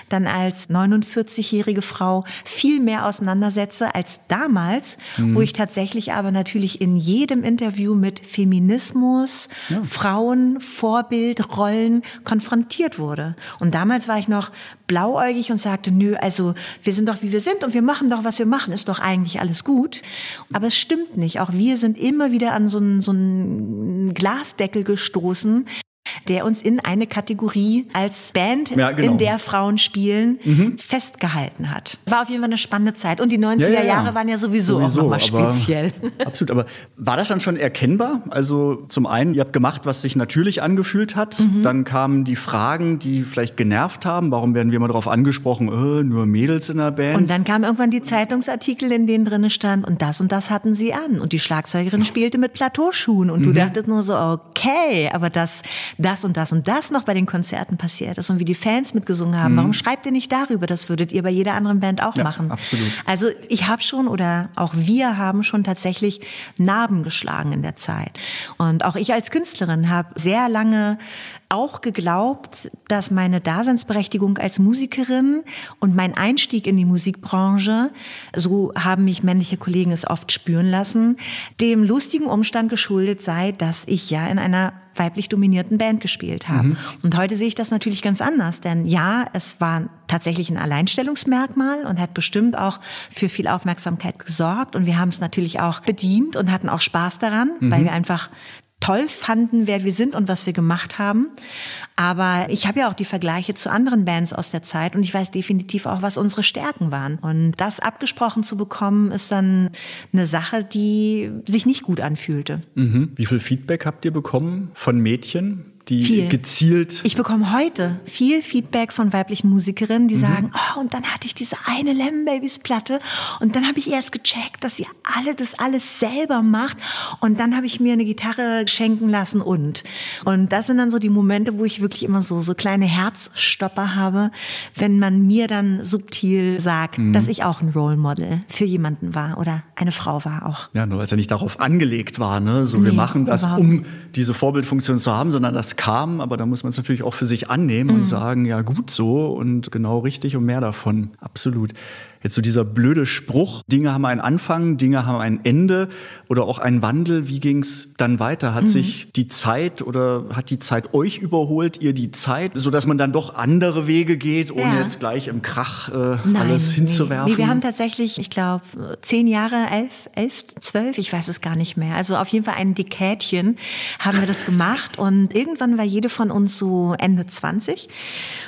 dann als 49-jährige Frau viel mehr auseinandersetze als damals, mhm. wo ich tatsächlich aber natürlich in jedem Interview mit Feminismus, ja. Frauen, Vorbild, Rollen konfrontiert wurde. Und damals Damals war ich noch blauäugig und sagte, nö, also wir sind doch wie wir sind und wir machen doch, was wir machen, ist doch eigentlich alles gut. Aber es stimmt nicht. Auch wir sind immer wieder an so einen, so einen Glasdeckel gestoßen, der uns in eine Kategorie als Band, ja, genau. in der Frauen spielen, mhm. festgehalten hat. War auf jeden Fall eine spannende Zeit. Und die 90er ja, ja, Jahre waren ja sowieso, sowieso auch nochmal speziell. Absolut, aber war das dann schon erkennbar? Also zum einen, ihr habt gemacht, was sich natürlich angefühlt hat. Mhm. Dann kamen die Fragen, die vielleicht genervt haben. Warum werden wir immer darauf angesprochen, äh, nur Mädels in der Band? Und dann kamen irgendwann die Zeitungsartikel, in denen drin stand, und das und das hatten sie an. Und die Schlagzeugerin spielte mit Plateauschuhen. Und mhm. du dachtest nur so, okay, aber das das und das und das noch bei den Konzerten passiert ist und wie die Fans mitgesungen haben. Mhm. Warum schreibt ihr nicht darüber? Das würdet ihr bei jeder anderen Band auch ja, machen. Absolut. Also ich habe schon oder auch wir haben schon tatsächlich Narben geschlagen in der Zeit. Und auch ich als Künstlerin habe sehr lange auch geglaubt, dass meine Daseinsberechtigung als Musikerin und mein Einstieg in die Musikbranche, so haben mich männliche Kollegen es oft spüren lassen, dem lustigen Umstand geschuldet sei, dass ich ja in einer weiblich dominierten Band gespielt habe. Mhm. Und heute sehe ich das natürlich ganz anders, denn ja, es war tatsächlich ein Alleinstellungsmerkmal und hat bestimmt auch für viel Aufmerksamkeit gesorgt und wir haben es natürlich auch bedient und hatten auch Spaß daran, mhm. weil wir einfach toll fanden, wer wir sind und was wir gemacht haben. Aber ich habe ja auch die Vergleiche zu anderen Bands aus der Zeit und ich weiß definitiv auch, was unsere Stärken waren. Und das abgesprochen zu bekommen, ist dann eine Sache, die sich nicht gut anfühlte. Mhm. Wie viel Feedback habt ihr bekommen von Mädchen? Die viel. gezielt. Ich bekomme heute viel Feedback von weiblichen Musikerinnen, die mhm. sagen, oh, und dann hatte ich diese eine Lemon Babies Platte und dann habe ich erst gecheckt, dass sie alle das alles selber macht und dann habe ich mir eine Gitarre schenken lassen und und das sind dann so die Momente, wo ich wirklich immer so so kleine Herzstopper habe, wenn man mir dann subtil sagt, mhm. dass ich auch ein Role Model für jemanden war oder eine Frau war auch. Ja, nur als er nicht darauf angelegt war, ne, so nee, wir machen das, um diese Vorbildfunktion zu haben, sondern das kam, aber da muss man es natürlich auch für sich annehmen mhm. und sagen, ja gut so und genau richtig und mehr davon. Absolut. Jetzt so dieser blöde Spruch, Dinge haben einen Anfang, Dinge haben ein Ende oder auch einen Wandel. Wie ging es dann weiter? Hat mhm. sich die Zeit oder hat die Zeit euch überholt, ihr die Zeit, sodass man dann doch andere Wege geht, ohne ja. jetzt gleich im Krach äh, Nein, alles hinzuwerfen? Nee, wir haben tatsächlich, ich glaube, zehn Jahre, elf, elf, zwölf, ich weiß es gar nicht mehr. Also auf jeden Fall ein Dekätchen haben wir das gemacht und irgendwann war jede von uns so Ende 20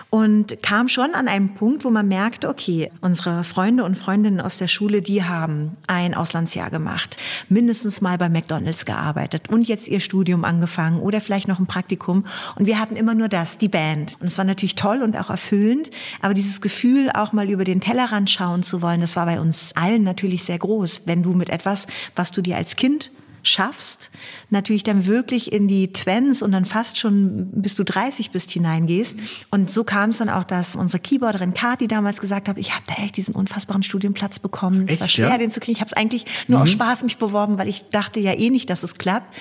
und kam schon an einen Punkt, wo man merkte, okay, unsere Freunde und Freundinnen aus der Schule, die haben ein Auslandsjahr gemacht, mindestens mal bei McDonald's gearbeitet und jetzt ihr Studium angefangen oder vielleicht noch ein Praktikum. Und wir hatten immer nur das, die Band. Und es war natürlich toll und auch erfüllend, aber dieses Gefühl, auch mal über den Tellerrand schauen zu wollen, das war bei uns allen natürlich sehr groß. Wenn du mit etwas, was du dir als Kind schaffst, natürlich dann wirklich in die Twens und dann fast schon bis du 30 bist hineingehst. Und so kam es dann auch, dass unsere Keyboarderin Kati damals gesagt hat, ich habe da echt diesen unfassbaren Studienplatz bekommen. Es war schwer, ja? den zu kriegen. Ich habe es eigentlich nur mhm. aus Spaß mich beworben, weil ich dachte ja eh nicht, dass es klappt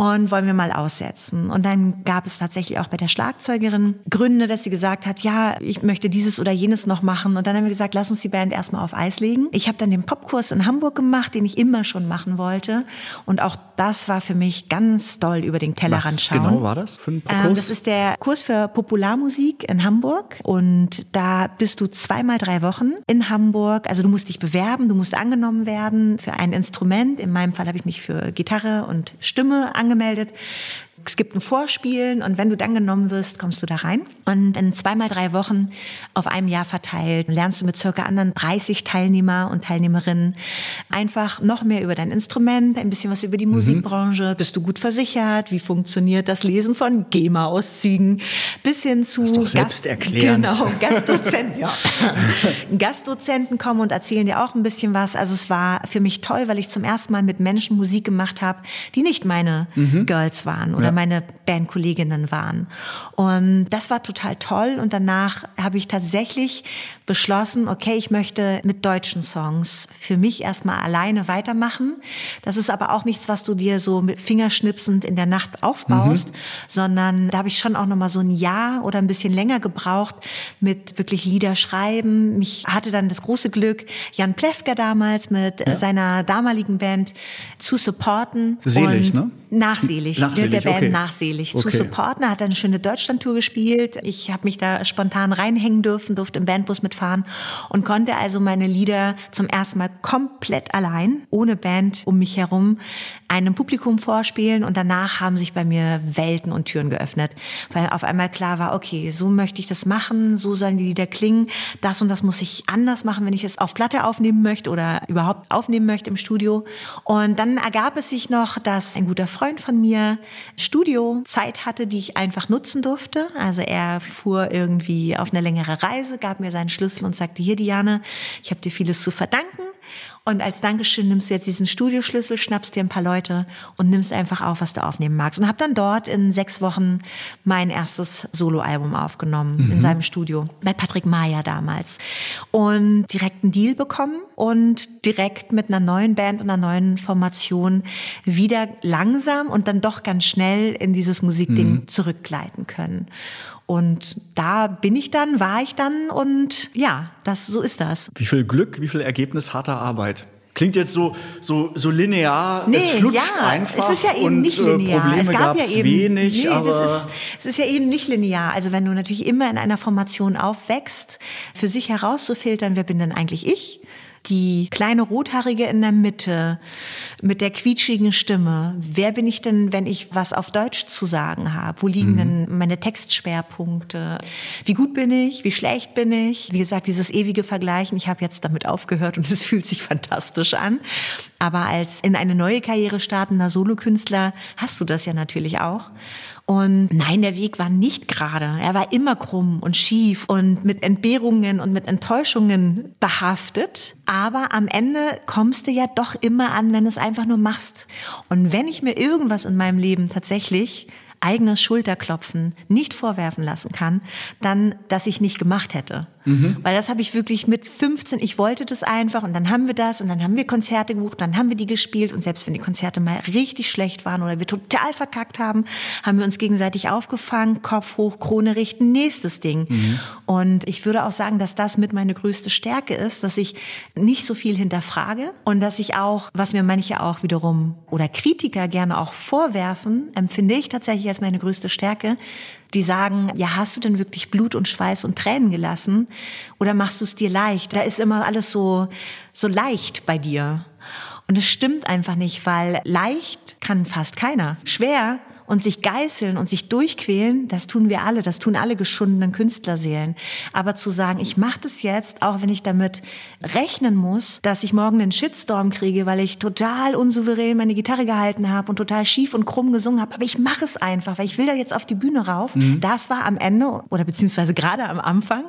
und wollen wir mal aussetzen. Und dann gab es tatsächlich auch bei der Schlagzeugerin Gründe, dass sie gesagt hat, ja, ich möchte dieses oder jenes noch machen. Und dann haben wir gesagt, lass uns die Band erstmal auf Eis legen. Ich habe dann den Popkurs in Hamburg gemacht, den ich immer schon machen wollte. Und auch das war für mich ganz doll über den Tellerrand Was schauen. genau war das für ein Popkurs? Ähm, das ist der Kurs für Popularmusik in Hamburg. Und da bist du zweimal drei Wochen in Hamburg. Also du musst dich bewerben, du musst angenommen werden für ein Instrument. In meinem Fall habe ich mich für Gitarre und Stimme angenommen angemeldet. Es gibt ein Vorspielen und wenn du dann genommen wirst, kommst du da rein. Und in zweimal drei Wochen auf einem Jahr verteilt lernst du mit circa anderen 30 Teilnehmer und Teilnehmerinnen einfach noch mehr über dein Instrument, ein bisschen was über die mhm. Musikbranche. Bist du gut versichert? Wie funktioniert das Lesen von GEMA-Auszügen? Bis hin zu Gast. Genau, Gastdozenten. ja. Gastdozenten kommen und erzählen dir auch ein bisschen was. Also es war für mich toll, weil ich zum ersten Mal mit Menschen Musik gemacht habe, die nicht meine mhm. Girls waren oder ja. meine Bandkolleginnen waren. Und das war total toll. Und danach habe ich tatsächlich beschlossen, okay, ich möchte mit deutschen Songs für mich erstmal alleine weitermachen. Das ist aber auch nichts, was du dir so mit Fingerschnipsend in der Nacht aufbaust, mhm. sondern da habe ich schon auch noch mal so ein Jahr oder ein bisschen länger gebraucht mit wirklich Lieder schreiben. Mich hatte dann das große Glück, Jan Plewka damals mit ja. seiner damaligen Band zu supporten. Selig, ne? Nachselig, nachselig der Band okay. nachselig okay. zu supporten. Er hat eine schöne Deutschlandtour gespielt. Ich habe mich da spontan reinhängen dürfen, durfte im Bandbus mitfahren und konnte also meine Lieder zum ersten Mal komplett allein, ohne Band um mich herum, einem Publikum vorspielen und danach haben sich bei mir Welten und Türen geöffnet, weil auf einmal klar war, okay, so möchte ich das machen, so sollen die Lieder klingen, das und das muss ich anders machen, wenn ich es auf Platte aufnehmen möchte oder überhaupt aufnehmen möchte im Studio. Und dann ergab es sich noch, dass ein guter Freund von mir Studiozeit hatte, die ich einfach nutzen durfte. Also er fuhr irgendwie auf eine längere Reise, gab mir seinen Schlüssel und sagte, hier Diane, ich habe dir vieles zu verdanken Und als Dankeschön nimmst du jetzt diesen Studioschlüssel, schnappst dir ein paar Leute und nimmst einfach auf, was du aufnehmen magst. Und habe dann dort in sechs Wochen mein erstes Soloalbum aufgenommen mhm. in seinem Studio bei Patrick Maya damals und direkt einen Deal bekommen und direkt mit einer neuen Band und einer neuen Formation wieder langsam und dann doch ganz schnell in dieses Musikding mhm. zurückgleiten können. Und da bin ich dann, war ich dann und ja, das, so ist das. Wie viel Glück, wie viel Ergebnis harter Arbeit. Klingt jetzt so, so, so linear, nee, es flutscht ja, einfach. Es ist ja eben und, nicht äh, linear. Probleme es gab ja eben wenig, nee, aber ist, es ist ja eben nicht linear. Also wenn du natürlich immer in einer Formation aufwächst, für sich herauszufiltern, wer bin denn eigentlich ich? Die kleine Rothaarige in der Mitte mit der quietschigen Stimme. Wer bin ich denn, wenn ich was auf Deutsch zu sagen habe? Wo liegen mhm. denn meine Textschwerpunkte? Wie gut bin ich? Wie schlecht bin ich? Wie gesagt, dieses ewige Vergleichen. Ich habe jetzt damit aufgehört und es fühlt sich fantastisch an. Aber als in eine neue Karriere startender Solokünstler hast du das ja natürlich auch. Und nein, der Weg war nicht gerade. Er war immer krumm und schief und mit Entbehrungen und mit Enttäuschungen behaftet. Aber am Ende kommst du ja doch immer an, wenn du es einfach nur machst. Und wenn ich mir irgendwas in meinem Leben tatsächlich eigenes Schulterklopfen nicht vorwerfen lassen kann, dann, dass ich nicht gemacht hätte. Mhm. Weil das habe ich wirklich mit 15, ich wollte das einfach und dann haben wir das und dann haben wir Konzerte gebucht, dann haben wir die gespielt und selbst wenn die Konzerte mal richtig schlecht waren oder wir total verkackt haben, haben wir uns gegenseitig aufgefangen, Kopf hoch, Krone richten, nächstes Ding. Mhm. Und ich würde auch sagen, dass das mit meine größte Stärke ist, dass ich nicht so viel hinterfrage und dass ich auch, was mir manche auch wiederum oder Kritiker gerne auch vorwerfen, empfinde ich tatsächlich als meine größte Stärke, die sagen, ja, hast du denn wirklich Blut und Schweiß und Tränen gelassen oder machst du es dir leicht? Da ist immer alles so, so leicht bei dir. Und es stimmt einfach nicht, weil leicht kann fast keiner. Schwer und sich geißeln und sich durchquälen, das tun wir alle, das tun alle geschundenen Künstlerseelen. Aber zu sagen, ich mache das jetzt, auch wenn ich damit rechnen muss, dass ich morgen einen Shitstorm kriege, weil ich total unsouverän meine Gitarre gehalten habe und total schief und krumm gesungen habe, aber ich mache es einfach, weil ich will da jetzt auf die Bühne rauf. Mhm. Das war am Ende oder beziehungsweise gerade am Anfang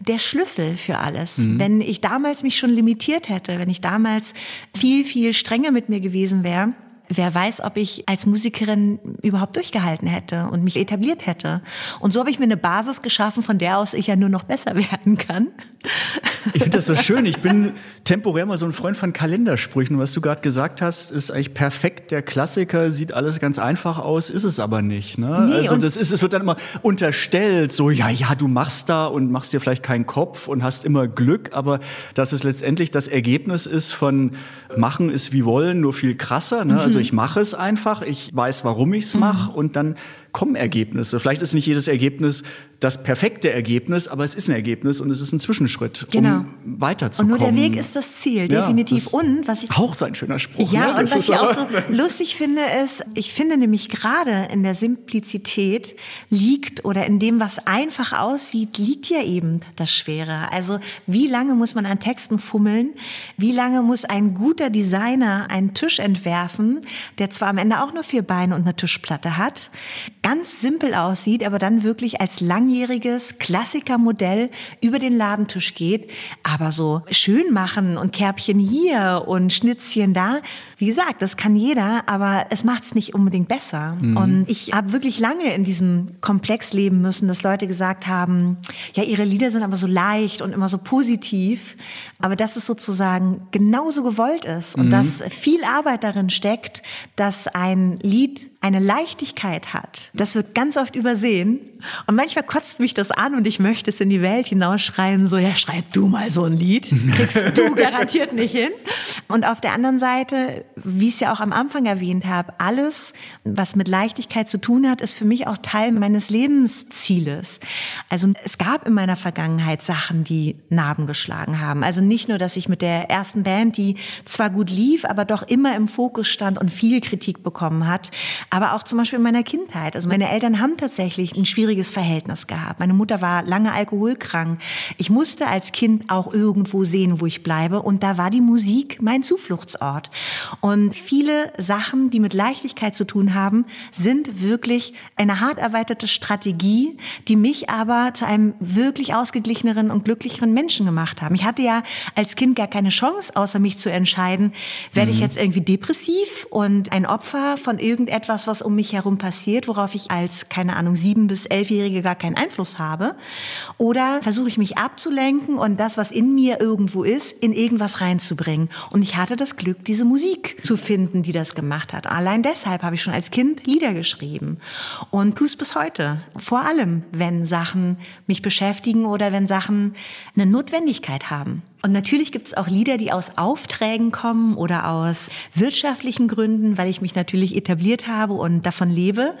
der Schlüssel für alles. Mhm. Wenn ich damals mich schon limitiert hätte, wenn ich damals viel, viel strenger mit mir gewesen wäre, wer weiß, ob ich als Musikerin überhaupt durchgehalten hätte und mich etabliert hätte. Und so habe ich mir eine Basis geschaffen, von der aus ich ja nur noch besser werden kann. Ich finde das so schön. Ich bin temporär mal so ein Freund von Kalendersprüchen. Was du gerade gesagt hast, ist eigentlich perfekt. Der Klassiker sieht alles ganz einfach aus, ist es aber nicht. Ne? Nee, also das ist, es wird dann immer unterstellt, so ja, ja, du machst da und machst dir vielleicht keinen Kopf und hast immer Glück, aber dass es letztendlich das Ergebnis ist von machen ist wie wollen, nur viel krasser. Ne? Also ich mache es einfach, ich weiß, warum ich es mache mhm. und dann kommen Ergebnisse. Vielleicht ist nicht jedes Ergebnis das perfekte Ergebnis, aber es ist ein Ergebnis und es ist ein Zwischenschritt, genau. um weiterzukommen. Und nur der Weg ist das Ziel, definitiv. Ja, und was ich auch so ein schöner Spruch. Ja, ne? und was ich auch so lustig finde, ist, ich finde nämlich gerade in der Simplizität liegt oder in dem, was einfach aussieht, liegt ja eben das Schwere. Also wie lange muss man an Texten fummeln? Wie lange muss ein guter Designer einen Tisch entwerfen, der zwar am Ende auch nur vier Beine und eine Tischplatte hat, ganz simpel aussieht, aber dann wirklich als langjähriges Klassikermodell über den Ladentisch geht. Aber so schön machen und Kerbchen hier und Schnitzchen da, wie gesagt, das kann jeder, aber es macht es nicht unbedingt besser. Mhm. Und ich habe wirklich lange in diesem Komplex leben müssen, dass Leute gesagt haben, ja, ihre Lieder sind aber so leicht und immer so positiv, aber dass es sozusagen genauso gewollt ist und mhm. dass viel Arbeit darin steckt, dass ein Lied eine Leichtigkeit hat. Das wird ganz oft übersehen. Und manchmal kotzt mich das an und ich möchte es in die Welt hinausschreien, so, ja, schreib du mal so ein Lied. Kriegst du garantiert nicht hin. Und auf der anderen Seite, wie ich es ja auch am Anfang erwähnt habe, alles, was mit Leichtigkeit zu tun hat, ist für mich auch Teil meines Lebenszieles. Also es gab in meiner Vergangenheit Sachen, die Narben geschlagen haben. Also nicht nur, dass ich mit der ersten Band, die zwar gut lief, aber doch immer im Fokus stand und viel Kritik bekommen hat, aber auch zum Beispiel in meiner Kindheit. Also meine Eltern haben tatsächlich ein schwieriges Verhältnis gehabt. Meine Mutter war lange alkoholkrank. Ich musste als Kind auch irgendwo sehen, wo ich bleibe. Und da war die Musik mein Zufluchtsort. Und viele Sachen, die mit Leichtigkeit zu tun haben, sind wirklich eine hart erweiterte Strategie, die mich aber zu einem wirklich ausgeglicheneren und glücklicheren Menschen gemacht haben. Ich hatte ja als Kind gar keine Chance, außer mich zu entscheiden, werde mhm. ich jetzt irgendwie depressiv und ein Opfer von irgendetwas, was um mich herum passiert, worauf ich als, keine Ahnung, sieben bis elfjährige gar keinen Einfluss habe? Oder versuche ich mich abzulenken und das, was in mir irgendwo ist, in irgendwas reinzubringen? Und ich hatte das Glück, diese Musik zu finden, die das gemacht hat. Allein deshalb habe ich schon als Kind Lieder geschrieben und tue es bis heute. Vor allem, wenn Sachen mich beschäftigen oder wenn Sachen eine Notwendigkeit haben. Und natürlich gibt es auch Lieder, die aus Aufträgen kommen oder aus wirtschaftlichen Gründen, weil ich mich natürlich etabliert habe und davon lebe.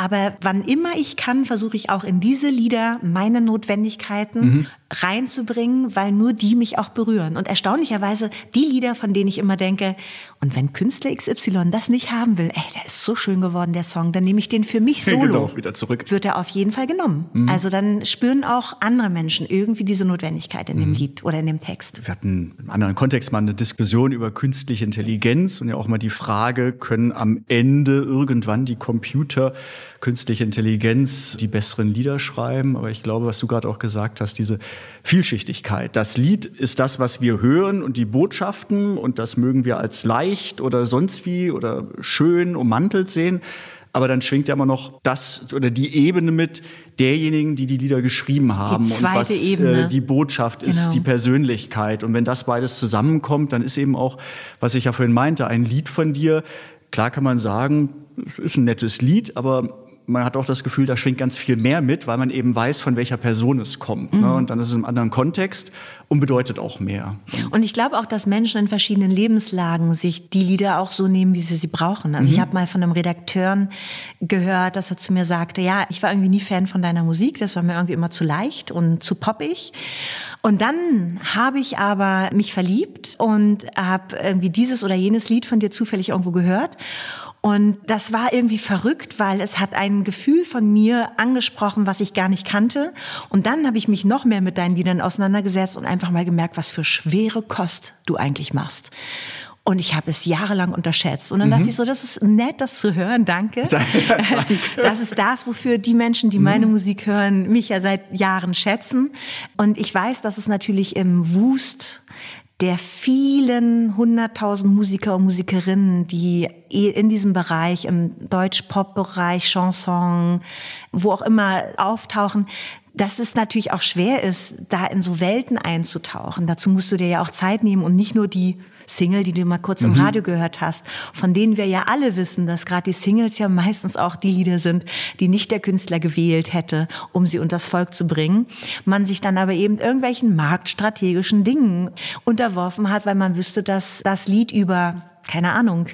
Aber wann immer ich kann, versuche ich auch in diese Lieder meine Notwendigkeiten mhm. reinzubringen, weil nur die mich auch berühren. Und erstaunlicherweise die Lieder, von denen ich immer denke, und wenn Künstler XY das nicht haben will, ey, der ist so schön geworden, der Song, dann nehme ich den für mich solo. Genau, wieder zurück. Wird er auf jeden Fall genommen. Mhm. Also dann spüren auch andere Menschen irgendwie diese Notwendigkeit in dem mhm. Lied oder in dem Text. Text. Wir hatten im anderen Kontext mal eine Diskussion über künstliche Intelligenz und ja auch mal die Frage, können am Ende irgendwann die Computer künstliche Intelligenz die besseren Lieder schreiben? Aber ich glaube, was du gerade auch gesagt hast, diese Vielschichtigkeit. Das Lied ist das, was wir hören und die Botschaften und das mögen wir als leicht oder sonst wie oder schön ummantelt sehen aber dann schwingt ja immer noch das oder die Ebene mit derjenigen, die die Lieder geschrieben haben die und was äh, die Botschaft ist, genau. die Persönlichkeit. Und wenn das beides zusammenkommt, dann ist eben auch, was ich ja vorhin meinte, ein Lied von dir. Klar kann man sagen, es ist ein nettes Lied, aber man hat auch das Gefühl, da schwingt ganz viel mehr mit, weil man eben weiß, von welcher Person es kommt. Ne? Mhm. Ne? Und dann ist es im anderen Kontext und bedeutet auch mehr. Und ich glaube auch, dass Menschen in verschiedenen Lebenslagen sich die Lieder auch so nehmen, wie sie sie brauchen. Also mhm. ich habe mal von einem Redakteur gehört, dass er zu mir sagte, ja, ich war irgendwie nie Fan von deiner Musik, das war mir irgendwie immer zu leicht und zu poppig. Und dann habe ich aber mich verliebt und habe irgendwie dieses oder jenes Lied von dir zufällig irgendwo gehört und das war irgendwie verrückt, weil es hat ein Gefühl von mir angesprochen, was ich gar nicht kannte. Und dann habe ich mich noch mehr mit deinen Liedern auseinandergesetzt und einfach mal gemerkt, was für schwere Kost du eigentlich machst. Und ich habe es jahrelang unterschätzt. Und dann mhm. dachte ich so, das ist nett, das zu hören, danke. danke. Das ist das, wofür die Menschen, die meine mhm. Musik hören, mich ja seit Jahren schätzen. Und ich weiß, dass es natürlich im Wust der vielen hunderttausend Musiker und Musikerinnen, die in diesem Bereich, im Deutsch-Pop-Bereich, Chanson, wo auch immer auftauchen, dass es natürlich auch schwer ist, da in so Welten einzutauchen. Dazu musst du dir ja auch Zeit nehmen und nicht nur die Single, die du mal kurz mhm. im Radio gehört hast, von denen wir ja alle wissen, dass gerade die Singles ja meistens auch die Lieder sind, die nicht der Künstler gewählt hätte, um sie unters Volk zu bringen. Man sich dann aber eben irgendwelchen marktstrategischen Dingen unterworfen hat, weil man wüsste, dass das Lied über keine Ahnung,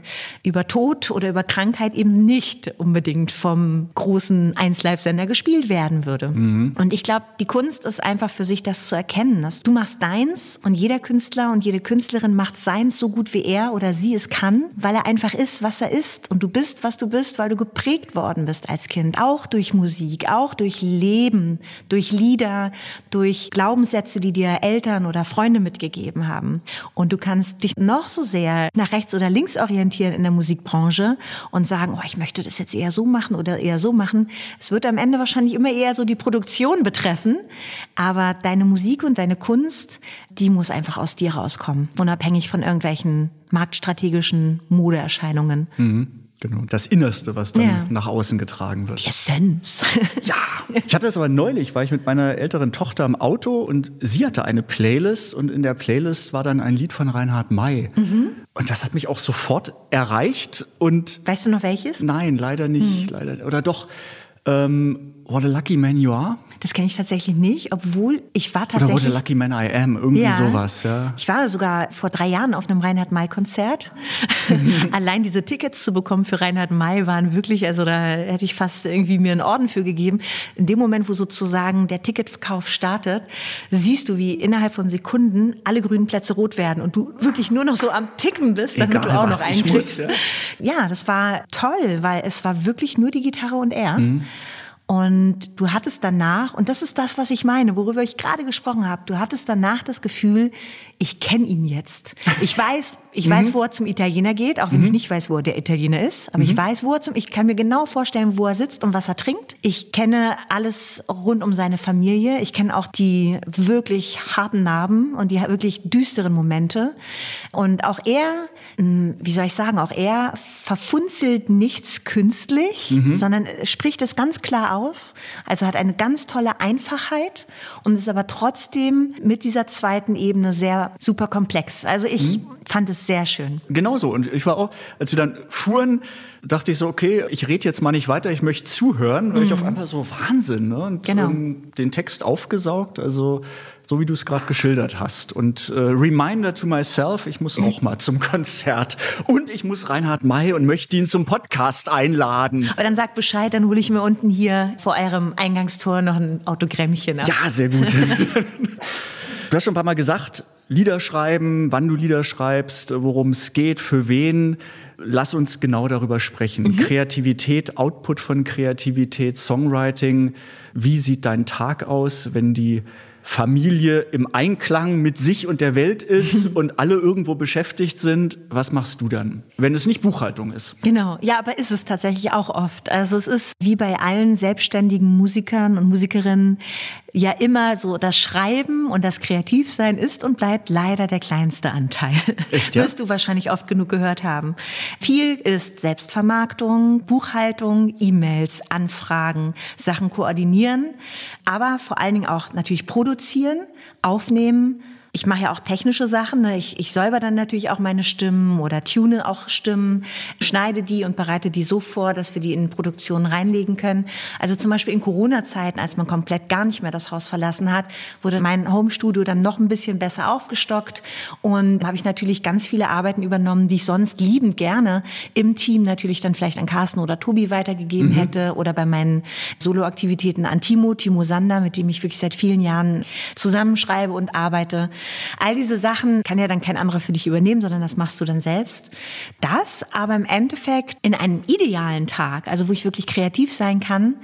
über Tod oder über Krankheit eben nicht unbedingt vom großen 1Live-Sender gespielt werden würde. Mhm. Und ich glaube, die Kunst ist einfach für sich das zu erkennen, dass du machst deins und jeder Künstler und jede Künstlerin macht seins so gut wie er oder sie es kann, weil er einfach ist, was er ist. Und du bist, was du bist, weil du geprägt worden bist als Kind. Auch durch Musik, auch durch Leben, durch Lieder, durch Glaubenssätze, die dir Eltern oder Freunde mitgegeben haben. Und du kannst dich noch so sehr nach rechts oder links orientieren in der Musikbranche und sagen, oh, ich möchte das jetzt eher so machen oder eher so machen. Es wird am Ende wahrscheinlich immer eher so die Produktion betreffen. Aber deine Musik und deine Kunst, die muss einfach aus dir rauskommen, unabhängig von irgendwelchen marktstrategischen Modeerscheinungen. Mhm. Genau, das Innerste, was dann ja. nach außen getragen wird. Die Essenz. ja. Ich hatte das aber neulich, war ich mit meiner älteren Tochter im Auto und sie hatte eine Playlist und in der Playlist war dann ein Lied von Reinhard May. Mhm. Und das hat mich auch sofort erreicht und. Weißt du noch welches? Nein, leider nicht. Mhm. Leider, oder doch. Ähm, What a Lucky Man You Are? Das kenne ich tatsächlich nicht, obwohl ich war tatsächlich. Oder What a Lucky Man I Am, irgendwie ja, sowas, ja. Ich war sogar vor drei Jahren auf einem Reinhard May-Konzert. Allein diese Tickets zu bekommen für Reinhard May waren wirklich, also da hätte ich fast irgendwie mir einen Orden für gegeben. In dem Moment, wo sozusagen der Ticketverkauf startet, siehst du, wie innerhalb von Sekunden alle grünen Plätze rot werden und du wirklich nur noch so am Ticken bist, damit Egal, du auch noch muss, ja. ja, das war toll, weil es war wirklich nur die Gitarre und er. Und du hattest danach, und das ist das, was ich meine, worüber ich gerade gesprochen habe, du hattest danach das Gefühl, ich kenne ihn jetzt. Ich weiß, ich weiß, wo er zum Italiener geht, auch wenn ich nicht weiß, wo der Italiener ist, aber ich weiß, wo er zum, ich kann mir genau vorstellen, wo er sitzt und was er trinkt. Ich kenne alles rund um seine Familie. Ich kenne auch die wirklich harten Narben und die wirklich düsteren Momente. Und auch er, wie soll ich sagen, auch er verfunzelt nichts künstlich, sondern spricht es ganz klar aus. Also hat eine ganz tolle Einfachheit und ist aber trotzdem mit dieser zweiten Ebene sehr super komplex. Also ich fand es sehr schön. Genauso. Und ich war auch, als wir dann fuhren, dachte ich so, okay, ich rede jetzt mal nicht weiter, ich möchte zuhören, weil ich auf einmal so Wahnsinn, ne? Und Genau. den Text aufgesaugt, also so wie du es gerade geschildert hast. Und äh, Reminder to myself, ich muss auch mal zum Konzert. Und ich muss Reinhard May und möchte ihn zum Podcast einladen. Aber dann sagt Bescheid, dann hole ich mir unten hier vor eurem Eingangstor noch ein Autogrammchen ab. Ja, sehr gut. du hast schon ein paar Mal gesagt, Lieder schreiben, wann du Lieder schreibst, worum es geht, für wen. Lass uns genau darüber sprechen. Kreativität, Output von Kreativität, Songwriting. Wie sieht dein Tag aus, wenn die Familie im Einklang mit sich und der Welt ist und alle irgendwo beschäftigt sind? Was machst du dann, wenn es nicht Buchhaltung ist? Genau, ja, aber ist es tatsächlich auch oft. Also es ist wie bei allen selbstständigen Musikern und Musikerinnen ja immer so, das Schreiben und das Kreativsein ist und bleibt leider der kleinste Anteil. Echt, ja? Wirst du wahrscheinlich oft genug gehört haben. Viel ist Selbstvermarktung, Buchhaltung, E-Mails, Anfragen, Sachen koordinieren, aber vor allen Dingen auch natürlich produzieren, aufnehmen, ich mache ja auch technische Sachen. Ne? Ich, ich säuber dann natürlich auch meine Stimmen oder tune auch Stimmen, schneide die und bereite die so vor, dass wir die in Produktionen reinlegen können. Also zum Beispiel in Corona-Zeiten, als man komplett gar nicht mehr das Haus verlassen hat, wurde mein Homestudio dann noch ein bisschen besser aufgestockt und habe ich natürlich ganz viele Arbeiten übernommen, die ich sonst liebend gerne im Team natürlich dann vielleicht an Carsten oder Tobi weitergegeben hätte oder bei meinen Soloaktivitäten an Timo, Timo Sander, mit dem ich wirklich seit vielen Jahren zusammenschreibe und arbeite. All diese Sachen kann ja dann kein anderer für dich übernehmen, sondern das machst du dann selbst. Das aber im Endeffekt in einem idealen Tag, also wo ich wirklich kreativ sein kann,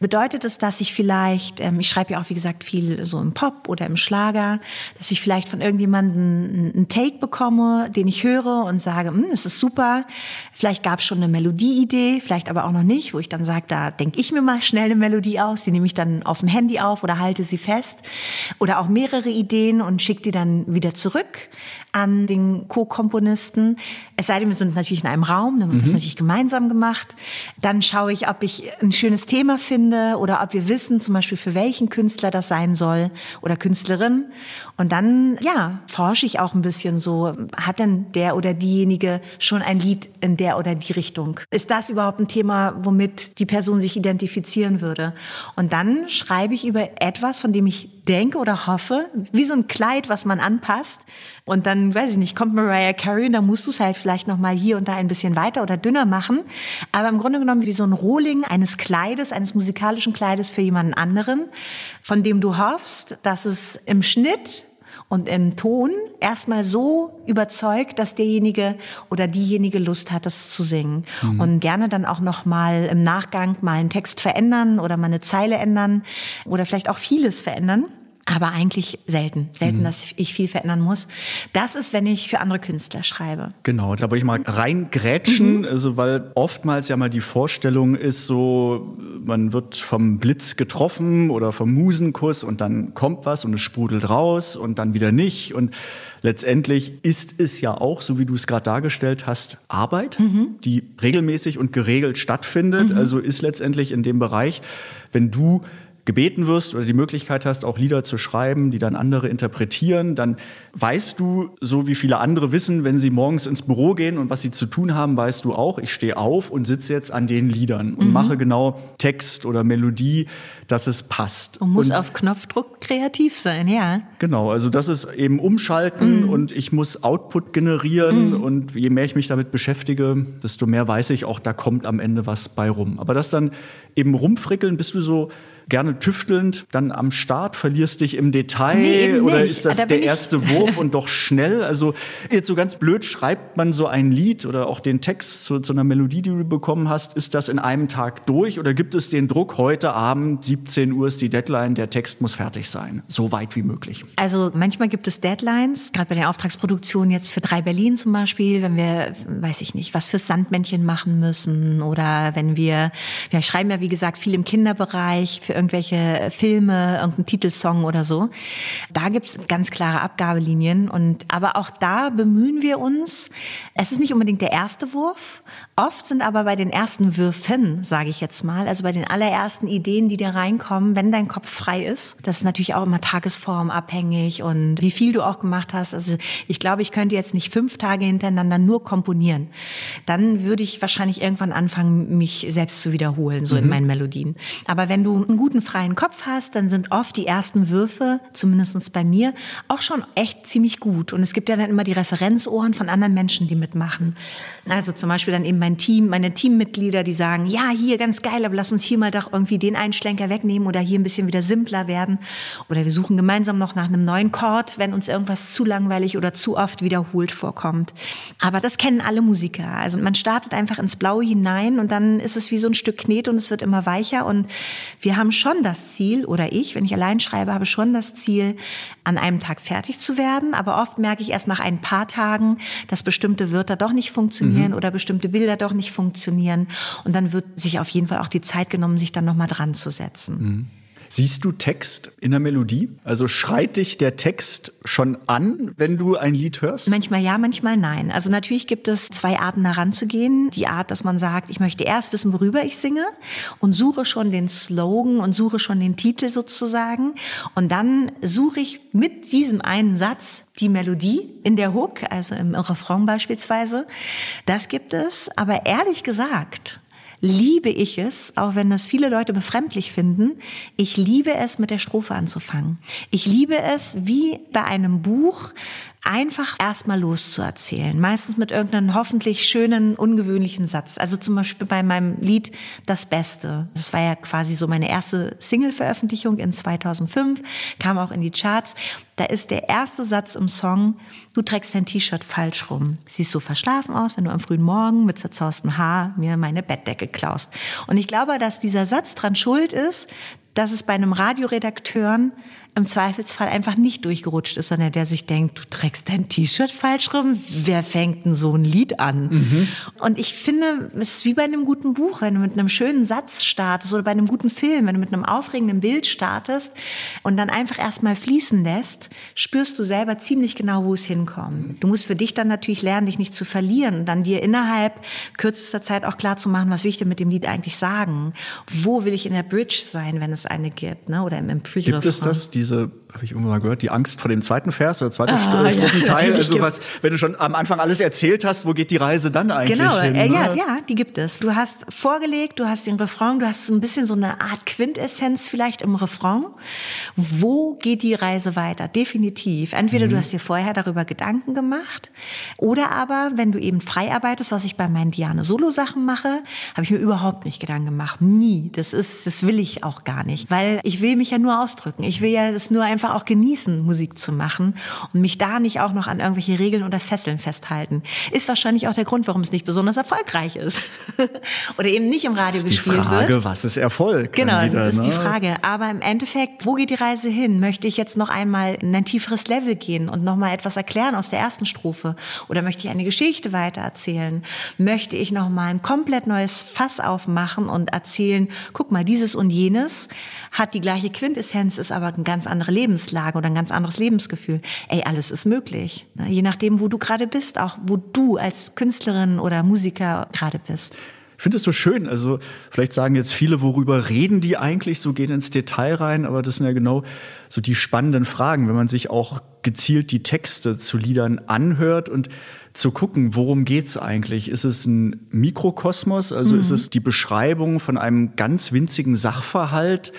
bedeutet es, dass ich vielleicht, ähm, ich schreibe ja auch wie gesagt viel so im Pop oder im Schlager, dass ich vielleicht von irgendjemandem einen Take bekomme, den ich höre und sage, hm, es ist super. Vielleicht gab es schon eine Melodieidee, vielleicht aber auch noch nicht, wo ich dann sage, da denke ich mir mal schnell eine Melodie aus, die nehme ich dann auf dem Handy auf oder halte sie fest. Oder auch mehrere Ideen und schicke die dann wieder zurück an den Co-Komponisten. Es sei denn, wir sind natürlich in einem Raum, dann wird das natürlich gemeinsam gemacht. Dann schaue ich, ob ich ein schönes Thema finde oder ob wir wissen, zum Beispiel für welchen Künstler das sein soll oder Künstlerin. Und dann, ja, forsche ich auch ein bisschen so, hat denn der oder diejenige schon ein Lied in der oder die Richtung? Ist das überhaupt ein Thema, womit die Person sich identifizieren würde? Und dann schreibe ich über etwas, von dem ich denke oder hoffe, wie so ein Kleid, was man anpasst. Und dann, weiß ich nicht, kommt Mariah Carey und dann musst du es halt vielleicht noch mal hier und da ein bisschen weiter oder dünner machen. Aber im Grunde genommen wie so ein Rohling eines Kleides, eines musikalischen Kleides für jemanden anderen, von dem du hoffst, dass es im Schnitt und im Ton erstmal so überzeugt, dass derjenige oder diejenige Lust hat, das zu singen. Und gerne dann auch noch mal im Nachgang mal einen Text verändern oder mal eine Zeile ändern oder vielleicht auch vieles verändern. Aber eigentlich selten. Selten, dass ich viel verändern muss. Das ist, wenn ich für andere Künstler schreibe. Genau, da wollte ich mal reingrätschen, also weil oftmals ja mal die Vorstellung ist so, man wird vom Blitz getroffen oder vom Musenkuss und dann kommt was und es sprudelt raus und dann wieder nicht. Und letztendlich ist es ja auch, so wie du es gerade dargestellt hast, Arbeit, die regelmäßig und geregelt stattfindet, also ist letztendlich in dem Bereich, wenn du gebeten wirst oder die Möglichkeit hast, auch Lieder zu schreiben, die dann andere interpretieren, dann weißt du, so wie viele andere wissen, wenn sie morgens ins Büro gehen und was sie zu tun haben, weißt du auch, ich stehe auf und sitze jetzt an den Liedern und mhm. mache genau Text oder Melodie, dass es passt. Und muss und, auf Knopfdruck kreativ sein, ja. Genau, also das ist eben umschalten mhm. und ich muss Output generieren mhm. und je mehr ich mich damit beschäftige, desto mehr weiß ich auch, da kommt am Ende was bei rum. Aber das dann eben rumfrickeln, bist du so gerne tüftelnd dann am Start, verlierst dich im Detail nee, oder ist das da der erste Wurf und doch schnell? Also jetzt so ganz blöd schreibt man so ein Lied oder auch den Text zu, zu einer Melodie, die du bekommen hast, ist das in einem Tag durch oder gibt es den Druck, heute Abend 17 Uhr ist die Deadline, der Text muss fertig sein, so weit wie möglich? Also manchmal gibt es Deadlines, gerade bei den Auftragsproduktionen jetzt für drei Berlin zum Beispiel, wenn wir, weiß ich nicht, was fürs Sandmännchen machen müssen oder wenn wir, wir schreiben ja wie gesagt viel im Kinderbereich für irgendwelche Filme, irgendeinen Titelsong oder so. Da gibt es ganz klare Abgabelinien. Und, aber auch da bemühen wir uns. Es ist nicht unbedingt der erste Wurf. Oft sind aber bei den ersten Würfen, sage ich jetzt mal, also bei den allerersten Ideen, die dir reinkommen, wenn dein Kopf frei ist. Das ist natürlich auch immer tagesformabhängig und wie viel du auch gemacht hast. Also ich glaube, ich könnte jetzt nicht fünf Tage hintereinander nur komponieren. Dann würde ich wahrscheinlich irgendwann anfangen, mich selbst zu wiederholen, so mhm. in meinen Melodien. Aber wenn du einen guten freien Kopf hast, dann sind oft die ersten Würfe, zumindest bei mir, auch schon echt ziemlich gut. Und es gibt ja dann immer die Referenzohren von anderen Menschen, die mitmachen. Also zum Beispiel dann eben mein Team, meine Teammitglieder, die sagen, ja, hier ganz geil, aber lass uns hier mal doch irgendwie den Einschlenker wegnehmen oder hier ein bisschen wieder simpler werden. Oder wir suchen gemeinsam noch nach einem neuen Chord, wenn uns irgendwas zu langweilig oder zu oft wiederholt vorkommt. Aber das kennen alle Musiker. Also man startet einfach ins Blaue hinein und dann ist es wie so ein Stück Knet und es wird immer weicher. Und wir haben schon das Ziel, oder ich, wenn ich allein schreibe, habe schon das Ziel, an einem Tag fertig zu werden. Aber oft merke ich erst nach ein paar Tagen, dass bestimmte Wörter doch nicht funktionieren mhm. oder bestimmte Bilder doch nicht funktionieren. Und dann wird sich auf jeden Fall auch die Zeit genommen, sich dann nochmal dran zu setzen. Mhm. Siehst du Text in der Melodie? Also schreit dich der Text schon an, wenn du ein Lied hörst? Manchmal ja, manchmal nein. Also natürlich gibt es zwei Arten daran zu gehen. Die Art, dass man sagt, ich möchte erst wissen, worüber ich singe und suche schon den Slogan und suche schon den Titel sozusagen. Und dann suche ich mit diesem einen Satz die Melodie in der Hook, also im Refrain beispielsweise. Das gibt es. Aber ehrlich gesagt, liebe ich es, auch wenn das viele Leute befremdlich finden, ich liebe es, mit der Strophe anzufangen. Ich liebe es, wie bei einem Buch, einfach erstmal loszuerzählen. Meistens mit irgendeinem hoffentlich schönen, ungewöhnlichen Satz. Also zum Beispiel bei meinem Lied Das Beste. Das war ja quasi so meine erste Single-Veröffentlichung in 2005, kam auch in die Charts. Da ist der erste Satz im Song, du trägst dein T-Shirt falsch rum. Siehst so verschlafen aus, wenn du am frühen Morgen mit zerzausten Haar mir meine Bettdecke klaust. Und ich glaube, dass dieser Satz dran schuld ist, dass es bei einem Radioredakteuren im Zweifelsfall einfach nicht durchgerutscht ist, sondern der sich denkt, du trägst dein T-Shirt falsch rum, wer fängt denn so ein Lied an? Mhm. Und ich finde, es ist wie bei einem guten Buch, wenn du mit einem schönen Satz startest oder bei einem guten Film, wenn du mit einem aufregenden Bild startest und dann einfach erstmal fließen lässt, spürst du selber ziemlich genau, wo es hinkommt. Du musst für dich dann natürlich lernen, dich nicht zu verlieren und dann dir innerhalb kürzester Zeit auch klar zu machen, was will ich denn mit dem Lied eigentlich sagen? Wo will ich in der Bridge sein, wenn es eine gibt, ne? oder im, im Gibt es das, diese, habe ich irgendwann mal gehört, die Angst vor dem zweiten Vers oder zweiten ah, Strophenteil. Ja, also was, wenn du schon am Anfang alles erzählt hast, wo geht die Reise dann eigentlich genau, hin? Genau, ja, ja, die gibt es. Du hast vorgelegt, du hast den Refrain, du hast so ein bisschen so eine Art Quintessenz vielleicht im Refrain. Wo geht die Reise weiter? Definitiv. Entweder mhm. du hast dir vorher darüber Gedanken gemacht oder aber, wenn du eben frei arbeitest, was ich bei meinen Diane Solo-Sachen mache, habe ich mir überhaupt nicht Gedanken gemacht. Nie. Das ist, das will ich auch gar nicht. Weil ich will mich ja nur ausdrücken. Ich will ja es nur einfach auch genießen, Musik zu machen und mich da nicht auch noch an irgendwelche Regeln oder Fesseln festhalten. Ist wahrscheinlich auch der Grund, warum es nicht besonders erfolgreich ist. oder eben nicht im Radio gespielt wird. die Frage, wird. was ist Erfolg? Genau, wieder, das ist die ne? Frage. Aber im Endeffekt, wo geht die Reise hin? Möchte ich jetzt noch einmal in ein tieferes Level gehen und noch mal etwas erklären aus der ersten Strophe? Oder möchte ich eine Geschichte weitererzählen? Möchte ich noch mal ein komplett neues Fass aufmachen und erzählen, guck mal, dieses und jenes hat die gleiche Quintessenz, ist aber eine ganz andere Lebenslage oder ein ganz anderes Lebensgefühl. Ey, alles ist möglich. Ne? Je nachdem, wo du gerade bist, auch wo du als Künstlerin oder Musiker gerade bist. finde es so schön. Also vielleicht sagen jetzt viele, worüber reden die eigentlich? So gehen ins Detail rein, aber das sind ja genau so die spannenden Fragen, wenn man sich auch gezielt die Texte zu Liedern anhört und zu gucken, worum geht's eigentlich? Ist es ein Mikrokosmos? Also mhm. ist es die Beschreibung von einem ganz winzigen Sachverhalt,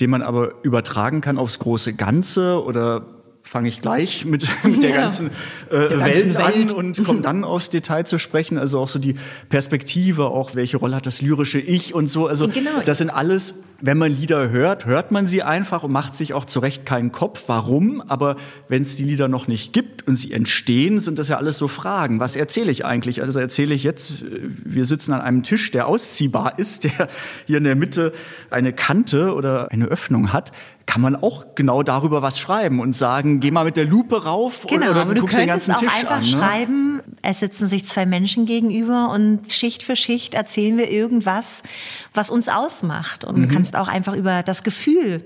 den man aber übertragen kann aufs große Ganze oder fange ich gleich mit, mit der ja. ganzen, äh, der Welt, Welt, an und komme dann aufs Detail zu sprechen. Also auch so die Perspektive, auch welche Rolle hat das lyrische Ich und so. Also genau. das sind alles, wenn man Lieder hört, hört man sie einfach und macht sich auch zurecht keinen Kopf, warum. Aber wenn es die Lieder noch nicht gibt und sie entstehen, sind das ja alles so Fragen. Was erzähle ich eigentlich? Also erzähle ich jetzt, äh, wir sitzen an einem Tisch, der ausziehbar ist, der hier in der Mitte eine Kante oder eine Öffnung hat kann man auch genau darüber was schreiben und sagen, geh mal mit der Lupe rauf genau, oder, du, du guckst den ganzen Tisch einfach an. Ne? schreiben, es sitzen sich zwei Menschen gegenüber und Schicht für Schicht erzählen wir irgendwas, was uns ausmacht. Und mhm. du kannst auch einfach über das Gefühl,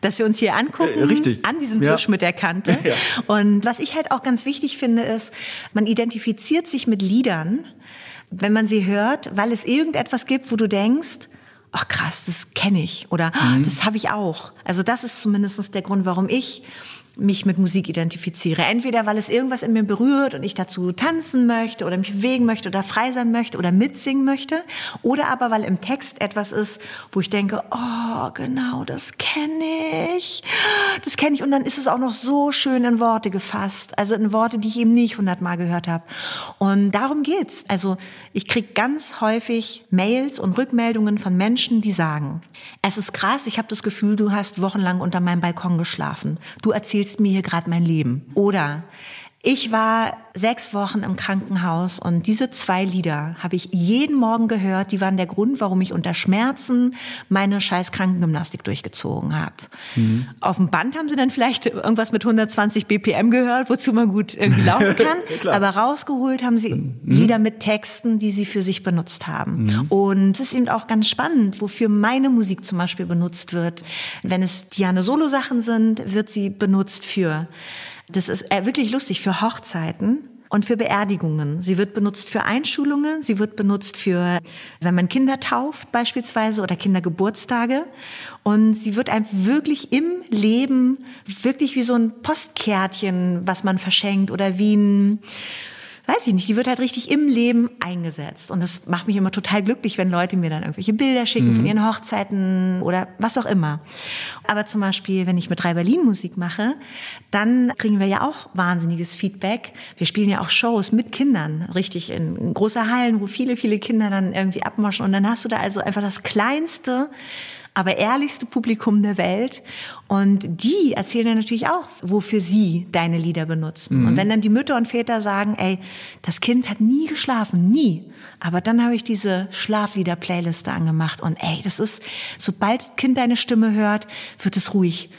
dass wir uns hier angucken, äh, an diesem Tisch ja. mit der Kante. Ja. Und was ich halt auch ganz wichtig finde, ist, man identifiziert sich mit Liedern, wenn man sie hört, weil es irgendetwas gibt, wo du denkst, ach krass, das kenne ich oder mhm. das habe ich auch. Also das ist zumindest der Grund, warum ich mich mit Musik identifiziere. Entweder weil es irgendwas in mir berührt und ich dazu tanzen möchte oder mich bewegen möchte oder frei sein möchte oder mitsingen möchte. Oder aber weil im Text etwas ist, wo ich denke, oh, genau, das kenne ich. Das kenne ich. Und dann ist es auch noch so schön in Worte gefasst. Also in Worte, die ich eben nicht hundertmal gehört habe. Und darum geht's. Also ich kriege ganz häufig Mails und Rückmeldungen von Menschen, die sagen, es ist krass, ich habe das Gefühl, du hast wochenlang unter meinem Balkon geschlafen. Du erzählst erzählst mir hier gerade mein Leben. Oder ich war sechs Wochen im Krankenhaus und diese zwei Lieder habe ich jeden Morgen gehört. Die waren der Grund, warum ich unter Schmerzen meine scheiß Krankengymnastik durchgezogen habe. Mhm. Auf dem Band haben sie dann vielleicht irgendwas mit 120 BPM gehört, wozu man gut irgendwie laufen kann. ja, Aber rausgeholt haben sie mhm. Lieder mit Texten, die sie für sich benutzt haben. Mhm. Und es ist eben auch ganz spannend, wofür meine Musik zum Beispiel benutzt wird. Wenn es Diane Solo-Sachen sind, wird sie benutzt für das ist äh, wirklich lustig für Hochzeiten und für Beerdigungen. Sie wird benutzt für Einschulungen, sie wird benutzt für, wenn man Kinder tauft beispielsweise oder Kindergeburtstage. Und sie wird einem wirklich im Leben, wirklich wie so ein Postkärtchen, was man verschenkt oder wie ein, weiß ich nicht, die wird halt richtig im Leben eingesetzt. Und das macht mich immer total glücklich, wenn Leute mir dann irgendwelche Bilder schicken mhm. von ihren Hochzeiten oder was auch immer. Aber zum Beispiel, wenn ich mit Drei Berlin Musik mache, dann kriegen wir ja auch wahnsinniges Feedback. Wir spielen ja auch Shows mit Kindern, richtig in großer Hallen, wo viele, viele Kinder dann irgendwie abmoschen. Und dann hast du da also einfach das kleinste aber ehrlichste Publikum der Welt. Und die erzählen dann natürlich auch, wofür sie deine Lieder benutzen. Mhm. Und wenn dann die Mütter und Väter sagen, ey, das Kind hat nie geschlafen, nie. Aber dann habe ich diese Schlaflieder-Playliste angemacht und ey, das ist, sobald das Kind deine Stimme hört, wird es ruhig.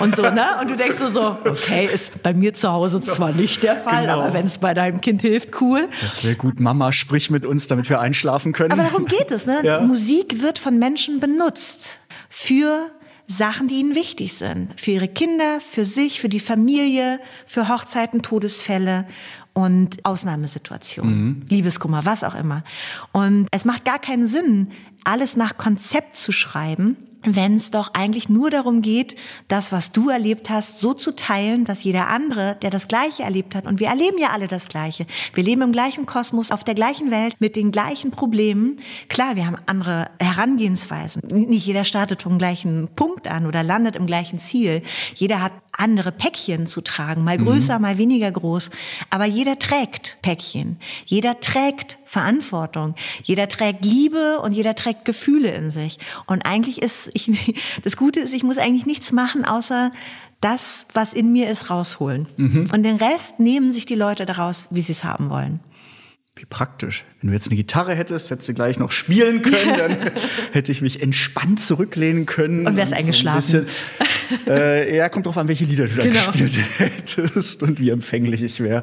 Und so, ne? Und du denkst so, so okay, ist bei mir zu Hause zwar nicht der Fall, genau. aber wenn es bei deinem Kind hilft, cool. Das wäre gut. Mama, sprich mit uns, damit wir einschlafen können. Aber darum geht es, ne? Ja. Musik wird von Menschen benutzt für Sachen, die ihnen wichtig sind. Für ihre Kinder, für sich, für die Familie, für Hochzeiten, Todesfälle und Ausnahmesituationen, mhm. Liebeskummer, was auch immer. Und es macht gar keinen Sinn, alles nach Konzept zu schreiben, wenn es doch eigentlich nur darum geht, das, was du erlebt hast, so zu teilen, dass jeder andere, der das Gleiche erlebt hat, und wir erleben ja alle das Gleiche, wir leben im gleichen Kosmos, auf der gleichen Welt, mit den gleichen Problemen. Klar, wir haben andere Herangehensweisen. Nicht jeder startet vom gleichen Punkt an oder landet im gleichen Ziel. Jeder hat andere Päckchen zu tragen, mal größer, mhm. mal weniger groß. Aber jeder trägt Päckchen. Jeder trägt Verantwortung. Jeder trägt Liebe und jeder trägt Gefühle in sich. Und eigentlich ist, ich, das Gute ist, ich muss eigentlich nichts machen, außer das, was in mir ist, rausholen. Mhm. Und den Rest nehmen sich die Leute daraus, wie sie es haben wollen. Wie praktisch. Wenn du jetzt eine Gitarre hättest, hättest du gleich noch spielen können, dann hätte ich mich entspannt zurücklehnen können. Und wärst und eingeschlafen. So äh, ja, kommt drauf an, welche Lieder du da genau. gespielt hättest und wie empfänglich ich wäre.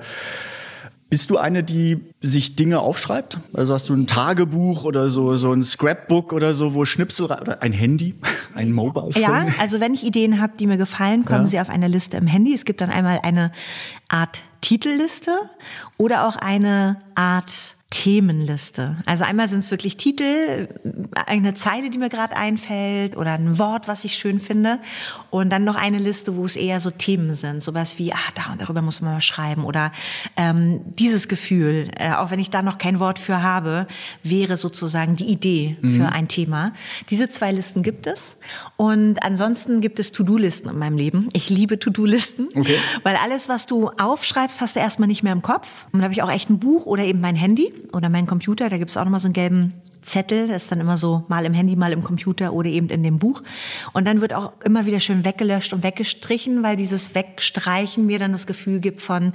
Bist du eine, die sich Dinge aufschreibt? Also hast du ein Tagebuch oder so, so ein Scrapbook oder so, wo Schnipsel oder ein Handy, ein Mobile Phone? Ja, also wenn ich Ideen habe, die mir gefallen, kommen ja. sie auf eine Liste im Handy. Es gibt dann einmal eine Art Titelliste oder auch eine Art Themenliste. Also einmal sind es wirklich Titel, eine Zeile, die mir gerade einfällt oder ein Wort, was ich schön finde. Und dann noch eine Liste, wo es eher so Themen sind. Sowas wie, ah, da und darüber muss man mal schreiben. Oder ähm, dieses Gefühl, äh, auch wenn ich da noch kein Wort für habe, wäre sozusagen die Idee mhm. für ein Thema. Diese zwei Listen gibt es. Und ansonsten gibt es To-Do-Listen in meinem Leben. Ich liebe To-Do-Listen, okay. weil alles, was du aufschreibst, hast du erstmal nicht mehr im Kopf. Und dann habe ich auch echt ein Buch oder eben mein Handy oder mein Computer, da gibt es auch nochmal so einen gelben Zettel, das ist dann immer so mal im Handy, mal im Computer oder eben in dem Buch. Und dann wird auch immer wieder schön weggelöscht und weggestrichen, weil dieses Wegstreichen mir dann das Gefühl gibt von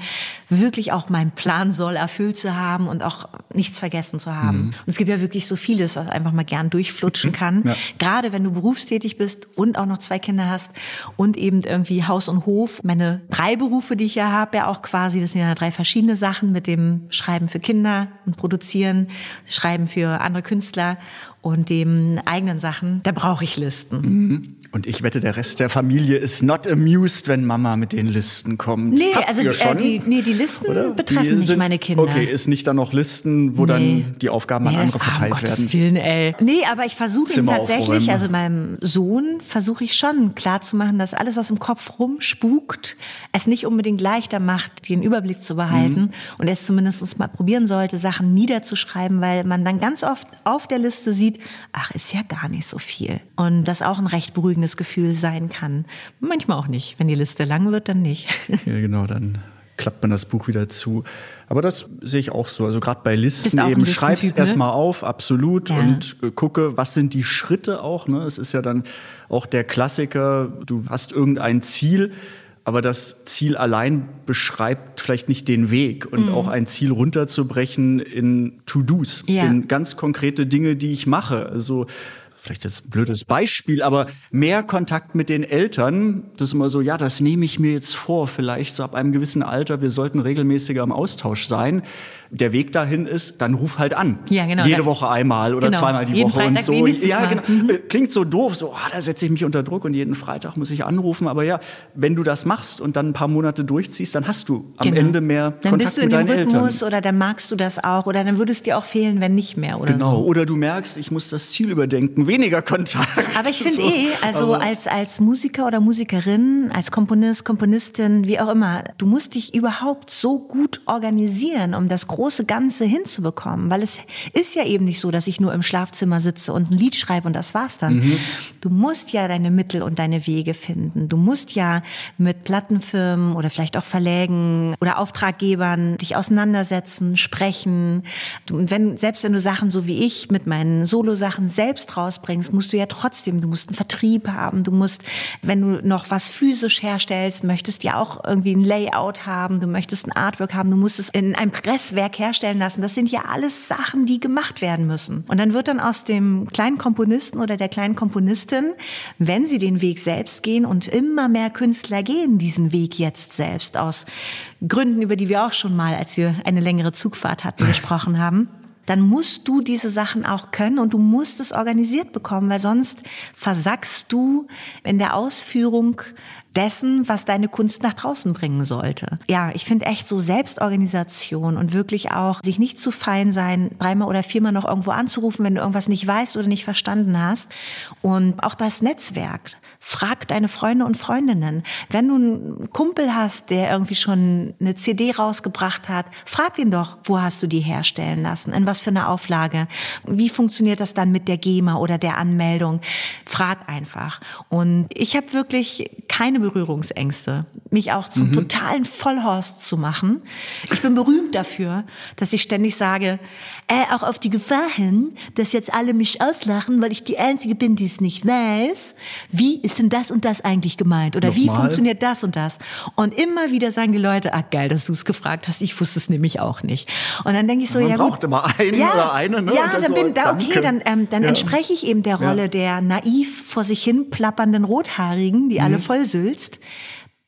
wirklich auch mein Plan soll erfüllt zu haben und auch nichts vergessen zu haben. Mhm. Und es gibt ja wirklich so vieles, was einfach mal gern durchflutschen kann. Ja. Gerade wenn du berufstätig bist und auch noch zwei Kinder hast und eben irgendwie Haus und Hof. Meine drei Berufe, die ich ja habe, ja auch quasi, das sind ja drei verschiedene Sachen mit dem Schreiben für Kinder und Produzieren, Schreiben für andere Künstler Künstler und dem eigenen Sachen, da brauche ich Listen. Mhm. Und ich wette, der Rest der Familie ist not amused, wenn Mama mit den Listen kommt. Nee, Habt also äh, die, nee, die Listen Oder? betreffen die nicht sind, meine Kinder. Okay, ist nicht dann noch Listen, wo nee. dann die Aufgaben nee, an andere verteilt um werden? Willen, ey. Nee, aber ich versuche ihm tatsächlich, also meinem Sohn versuche ich schon klarzumachen, dass alles, was im Kopf rumspukt, es nicht unbedingt leichter macht, den Überblick zu behalten mhm. und es zumindest mal probieren sollte, Sachen niederzuschreiben, weil man dann ganz oft auf der Liste sieht, ach, ist ja gar nicht so viel. Und das auch ein recht beruhigendes beruhigendes Gefühl sein kann. Manchmal auch nicht. Wenn die Liste lang wird, dann nicht. Ja, genau, dann klappt man das Buch wieder zu. Aber das sehe ich auch so. Also gerade bei Listen eben, schreib es ne? erstmal auf, absolut, ja. und äh, gucke, was sind die Schritte auch. Ne? Es ist ja dann auch der Klassiker, du hast irgendein Ziel, aber das Ziel allein beschreibt vielleicht nicht den Weg und mhm. auch ein Ziel runterzubrechen in To-Dos, ja. in ganz konkrete Dinge, die ich mache. Also vielleicht jetzt ein blödes Beispiel, aber mehr Kontakt mit den Eltern, das ist immer so, ja, das nehme ich mir jetzt vor, vielleicht so ab einem gewissen Alter, wir sollten regelmäßiger im Austausch sein der Weg dahin ist, dann ruf halt an. Ja, genau. Jede Woche einmal oder genau. zweimal die jeden Woche Freitag und so. Ja, genau. Mhm. Äh, klingt so doof, so, ah, da setze ich mich unter Druck und jeden Freitag muss ich anrufen. Aber ja, wenn du das machst und dann ein paar Monate durchziehst, dann hast du am genau. Ende mehr dann Kontakt bist du in mit deinen Rhythmus Eltern. Oder dann magst du das auch oder dann würde es dir auch fehlen, wenn nicht mehr. Oder genau. So. Oder du merkst, ich muss das Ziel überdenken, weniger Kontakt. Aber ich finde so. eh, also als, als Musiker oder Musikerin, als Komponist, Komponistin, wie auch immer, du musst dich überhaupt so gut organisieren, um das große Ganze hin hinzubekommen, weil es ist ja eben nicht so, dass ich nur im Schlafzimmer sitze und ein Lied schreibe und das war's dann. Mhm. Du musst ja deine Mittel und deine Wege finden. Du musst ja mit Plattenfirmen oder vielleicht auch Verlägen oder Auftraggebern dich auseinandersetzen, sprechen. Du, wenn, selbst wenn du Sachen so wie ich mit meinen Solo-Sachen selbst rausbringst, musst du ja trotzdem, du musst einen Vertrieb haben, du musst, wenn du noch was physisch herstellst, möchtest ja auch irgendwie ein Layout haben, du möchtest ein Artwork haben, du musst es in einem Presswerk herstellen lassen. Das sind ja alles Sachen, die gemacht werden müssen. Und dann wird dann aus dem kleinen Komponisten oder der kleinen Komponistin, wenn sie den Weg selbst gehen und immer mehr Künstler gehen diesen Weg jetzt selbst aus Gründen, über die wir auch schon mal, als wir eine längere Zugfahrt hatten, gesprochen haben dann musst du diese Sachen auch können und du musst es organisiert bekommen, weil sonst versackst du in der Ausführung dessen, was deine Kunst nach draußen bringen sollte. Ja, ich finde echt so Selbstorganisation und wirklich auch sich nicht zu fein sein, dreimal oder viermal noch irgendwo anzurufen, wenn du irgendwas nicht weißt oder nicht verstanden hast. Und auch das Netzwerk. Frag deine Freunde und Freundinnen. Wenn du einen Kumpel hast, der irgendwie schon eine CD rausgebracht hat, frag ihn doch, wo hast du die herstellen lassen? In was für eine Auflage? Wie funktioniert das dann mit der GEMA oder der Anmeldung? Frag einfach. Und ich habe wirklich keine Berührungsängste, mich auch zum mhm. totalen Vollhorst zu machen. Ich bin berühmt dafür, dass ich ständig sage, äh, auch auf die Gefahr hin, dass jetzt alle mich auslachen, weil ich die Einzige bin, die es nicht weiß. Wie ist denn das und das eigentlich gemeint? Oder Nochmal? wie funktioniert das und das? Und immer wieder sagen die Leute, ah geil, dass du es gefragt hast, ich wusste es nämlich auch nicht. Und dann denke ich so, Man ja braucht immer einen ja, oder eine. Ne? Ja, dann, dann, bin, da, okay, dann, ähm, dann ja. entspreche ich eben der Rolle ja. der naiv vor sich hin plappernden Rothaarigen, die mhm. alle vollsülzt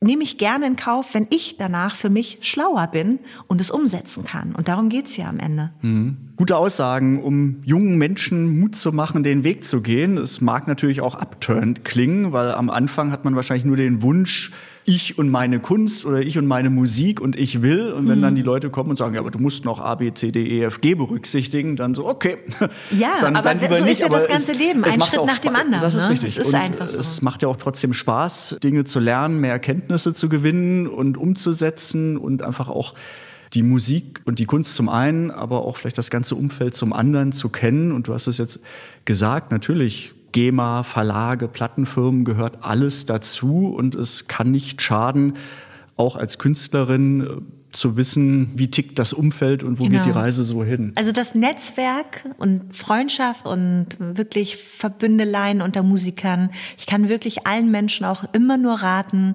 nehme ich gerne in Kauf, wenn ich danach für mich schlauer bin und es umsetzen kann. Und darum geht's ja am Ende. Mhm. Gute Aussagen, um jungen Menschen Mut zu machen, den Weg zu gehen. Es mag natürlich auch abturnt klingen, weil am Anfang hat man wahrscheinlich nur den Wunsch, ich und meine Kunst oder ich und meine Musik und ich will. Und wenn mhm. dann die Leute kommen und sagen, ja, aber du musst noch A, B, C, D, E, F, G berücksichtigen, dann so, okay. Ja, dann, aber dann so nicht, ist ja das ganze es, Leben, ein Schritt nach dem anderen. Das ist ne? richtig. Es ist und einfach so. es macht ja auch trotzdem Spaß, Dinge zu lernen, mehr Erkenntnisse zu gewinnen und umzusetzen und einfach auch die Musik und die Kunst zum einen, aber auch vielleicht das ganze Umfeld zum anderen zu kennen. Und du hast es jetzt gesagt, natürlich GEMA, Verlage, Plattenfirmen gehört alles dazu und es kann nicht schaden, auch als Künstlerin äh, zu wissen, wie tickt das Umfeld und wo genau. geht die genau. Reise so hin. Also das Netzwerk und Freundschaft und wirklich Verbündeleien unter Musikern. Ich kann wirklich allen Menschen auch immer nur raten,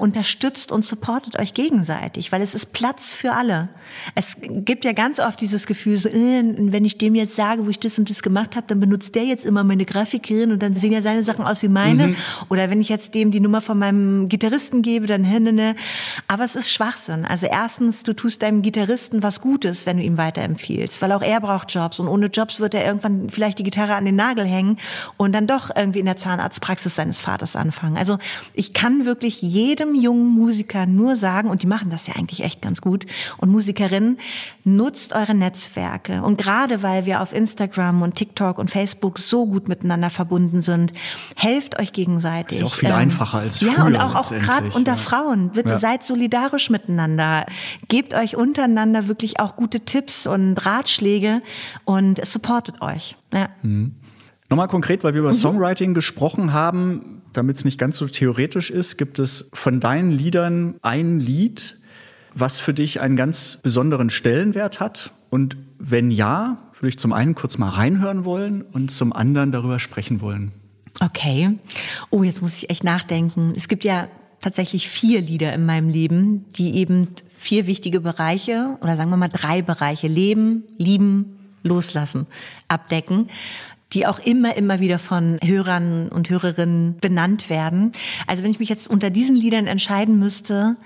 unterstützt und supportet euch gegenseitig, weil es ist Platz für alle. Es gibt ja ganz oft dieses Gefühl, so, äh, wenn ich dem jetzt sage, wo ich das und das gemacht habe, dann benutzt der jetzt immer meine Grafikerin und dann sehen ja seine Sachen aus wie meine. Mhm. Oder wenn ich jetzt dem die Nummer von meinem Gitarristen gebe, dann ne, ne, ne. Aber es ist Schwachsinn. Also erstens, du tust deinem Gitarristen was Gutes, wenn du ihm weiterempfiehlst, weil auch er braucht Jobs und ohne Jobs wird er irgendwann vielleicht die Gitarre an den Nagel hängen und dann doch irgendwie in der Zahnarztpraxis seines Vaters anfangen. Also ich kann wirklich jedem jedem jungen Musiker nur sagen, und die machen das ja eigentlich echt ganz gut, und Musikerinnen, nutzt eure Netzwerke. Und gerade weil wir auf Instagram und TikTok und Facebook so gut miteinander verbunden sind, helft euch gegenseitig. ist ja auch viel ähm, einfacher als früher. Ja, und auch, auch gerade unter ja. Frauen. Bitte ja. seid solidarisch miteinander. Gebt euch untereinander wirklich auch gute Tipps und Ratschläge und supportet euch. Ja. Mhm. Nochmal konkret, weil wir über mhm. Songwriting gesprochen haben damit es nicht ganz so theoretisch ist, gibt es von deinen Liedern ein Lied, was für dich einen ganz besonderen Stellenwert hat? Und wenn ja, würde ich zum einen kurz mal reinhören wollen und zum anderen darüber sprechen wollen. Okay. Oh, jetzt muss ich echt nachdenken. Es gibt ja tatsächlich vier Lieder in meinem Leben, die eben vier wichtige Bereiche oder sagen wir mal drei Bereiche Leben, Lieben, Loslassen abdecken die auch immer, immer wieder von Hörern und Hörerinnen benannt werden. Also wenn ich mich jetzt unter diesen Liedern entscheiden müsste,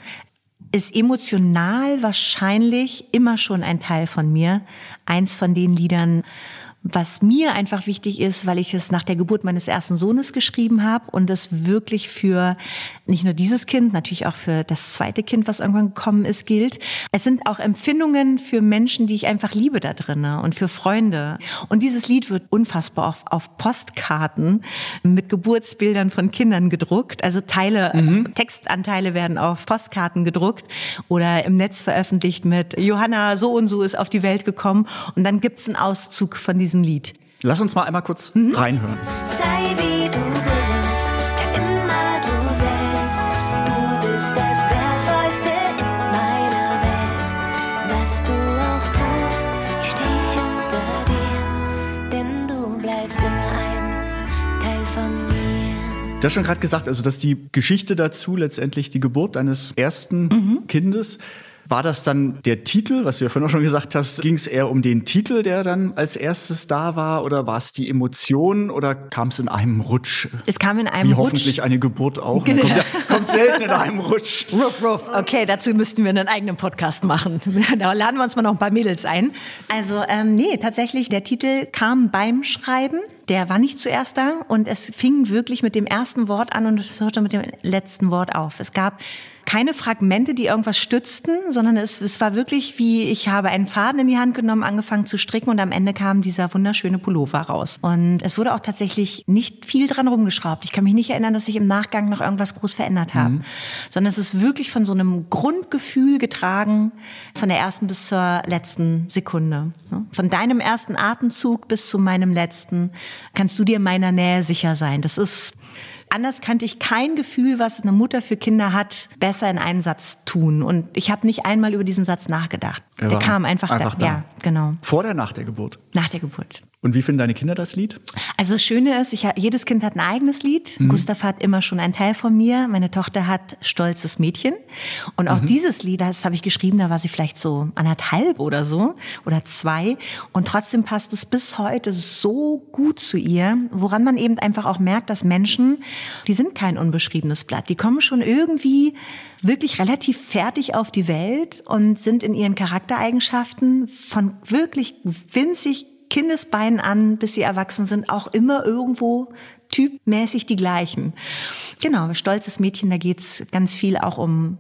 ist emotional wahrscheinlich immer schon ein Teil von mir. Eins von den Liedern, was mir einfach wichtig ist, weil ich es nach der Geburt meines ersten Sohnes geschrieben habe und es wirklich für nicht nur dieses Kind, natürlich auch für das zweite Kind, was irgendwann gekommen ist, gilt. Es sind auch Empfindungen für Menschen, die ich einfach liebe da drinnen und für Freunde. Und dieses Lied wird unfassbar auf, auf Postkarten mit Geburtsbildern von Kindern gedruckt. Also Teile, mhm. Textanteile werden auf Postkarten gedruckt oder im Netz veröffentlicht mit Johanna so und so ist auf die Welt gekommen und dann gibt's einen Auszug von diesem diesem Lied. Lass uns mal einmal kurz mhm. reinhören. Sei wie du bist, immer du selbst. Du bist das Wertvollste in meiner Welt. Was du auch tust, ich stehe hinter dir, denn du bleibst immer ein Teil von mir. Du hast schon gerade gesagt, also dass die Geschichte dazu letztendlich die Geburt deines ersten mhm. Kindes war das dann der Titel, was du ja vorhin auch schon gesagt hast? Ging es eher um den Titel, der dann als erstes da war? Oder war es die Emotion? Oder kam es in einem Rutsch? Es kam in einem Wie Rutsch. hoffentlich eine Geburt auch. Genau. Kommt, ja, kommt, selten in einem Rutsch. Ruff, ruff. Okay, dazu müssten wir einen eigenen Podcast machen. Da laden wir uns mal noch ein paar Mädels ein. Also ähm, nee, tatsächlich, der Titel kam beim Schreiben. Der war nicht zuerst da und es fing wirklich mit dem ersten Wort an und es hörte mit dem letzten Wort auf. Es gab keine Fragmente, die irgendwas stützten, sondern es, es war wirklich wie, ich habe einen Faden in die Hand genommen, angefangen zu stricken und am Ende kam dieser wunderschöne Pullover raus. Und es wurde auch tatsächlich nicht viel dran rumgeschraubt. Ich kann mich nicht erinnern, dass ich im Nachgang noch irgendwas groß verändert habe, mhm. sondern es ist wirklich von so einem Grundgefühl getragen, von der ersten bis zur letzten Sekunde. Von deinem ersten Atemzug bis zu meinem letzten kannst du dir meiner Nähe sicher sein. Das ist anders kannte ich kein Gefühl, was eine Mutter für Kinder hat, besser in einen Satz tun. Und ich habe nicht einmal über diesen Satz nachgedacht. Er der kam einfach, einfach da. da. Ja, genau. Vor oder nach der Geburt? Nach der Geburt. Und wie finden deine Kinder das Lied? Also das Schöne ist, ich, jedes Kind hat ein eigenes Lied. Mhm. Gustav hat immer schon einen Teil von mir. Meine Tochter hat Stolzes Mädchen. Und auch mhm. dieses Lied, das habe ich geschrieben, da war sie vielleicht so anderthalb oder so oder zwei. Und trotzdem passt es bis heute so gut zu ihr, woran man eben einfach auch merkt, dass Menschen, die sind kein unbeschriebenes Blatt. Die kommen schon irgendwie wirklich relativ fertig auf die Welt und sind in ihren Charaktereigenschaften von wirklich winzig Kindesbeinen an, bis sie erwachsen sind, auch immer irgendwo typmäßig die gleichen. Genau, stolzes Mädchen, da geht's ganz viel auch um,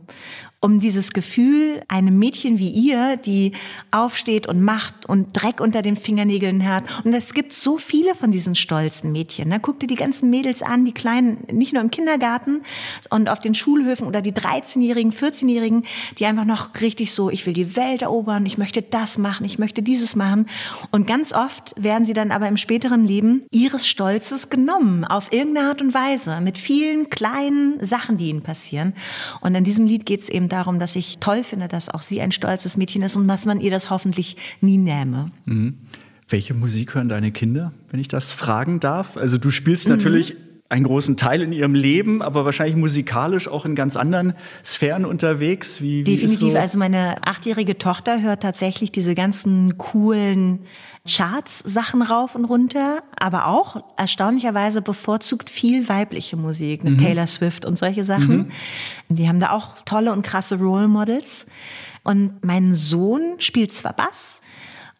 um dieses Gefühl, einem Mädchen wie ihr, die aufsteht und macht und Dreck unter den Fingernägeln hat. Und es gibt so viele von diesen stolzen Mädchen. Ne? Guck dir die ganzen Mädels an, die Kleinen, nicht nur im Kindergarten und auf den Schulhöfen oder die 13-Jährigen, 14-Jährigen, die einfach noch richtig so, ich will die Welt erobern, ich möchte das machen, ich möchte dieses machen. Und ganz oft werden sie dann aber im späteren Leben ihres Stolzes genommen, auf irgendeine Art und Weise, mit vielen kleinen Sachen, die ihnen passieren. Und in diesem Lied geht es eben darum, dass ich toll finde, dass auch sie ein stolzes Mädchen ist und dass man ihr das hoffentlich nie nähme. Welche Musik hören deine Kinder, wenn ich das fragen darf? Also du Mhm. spielst natürlich einen großen Teil in ihrem Leben, aber wahrscheinlich musikalisch auch in ganz anderen Sphären unterwegs. Wie, wie Definitiv. so? Also meine achtjährige Tochter hört tatsächlich diese ganzen coolen Charts-Sachen rauf und runter, aber auch erstaunlicherweise bevorzugt viel weibliche Musik, Mhm. eine Taylor Swift und solche Sachen. Die haben da auch tolle und krasse Role Models. Und mein Sohn spielt zwar Bass,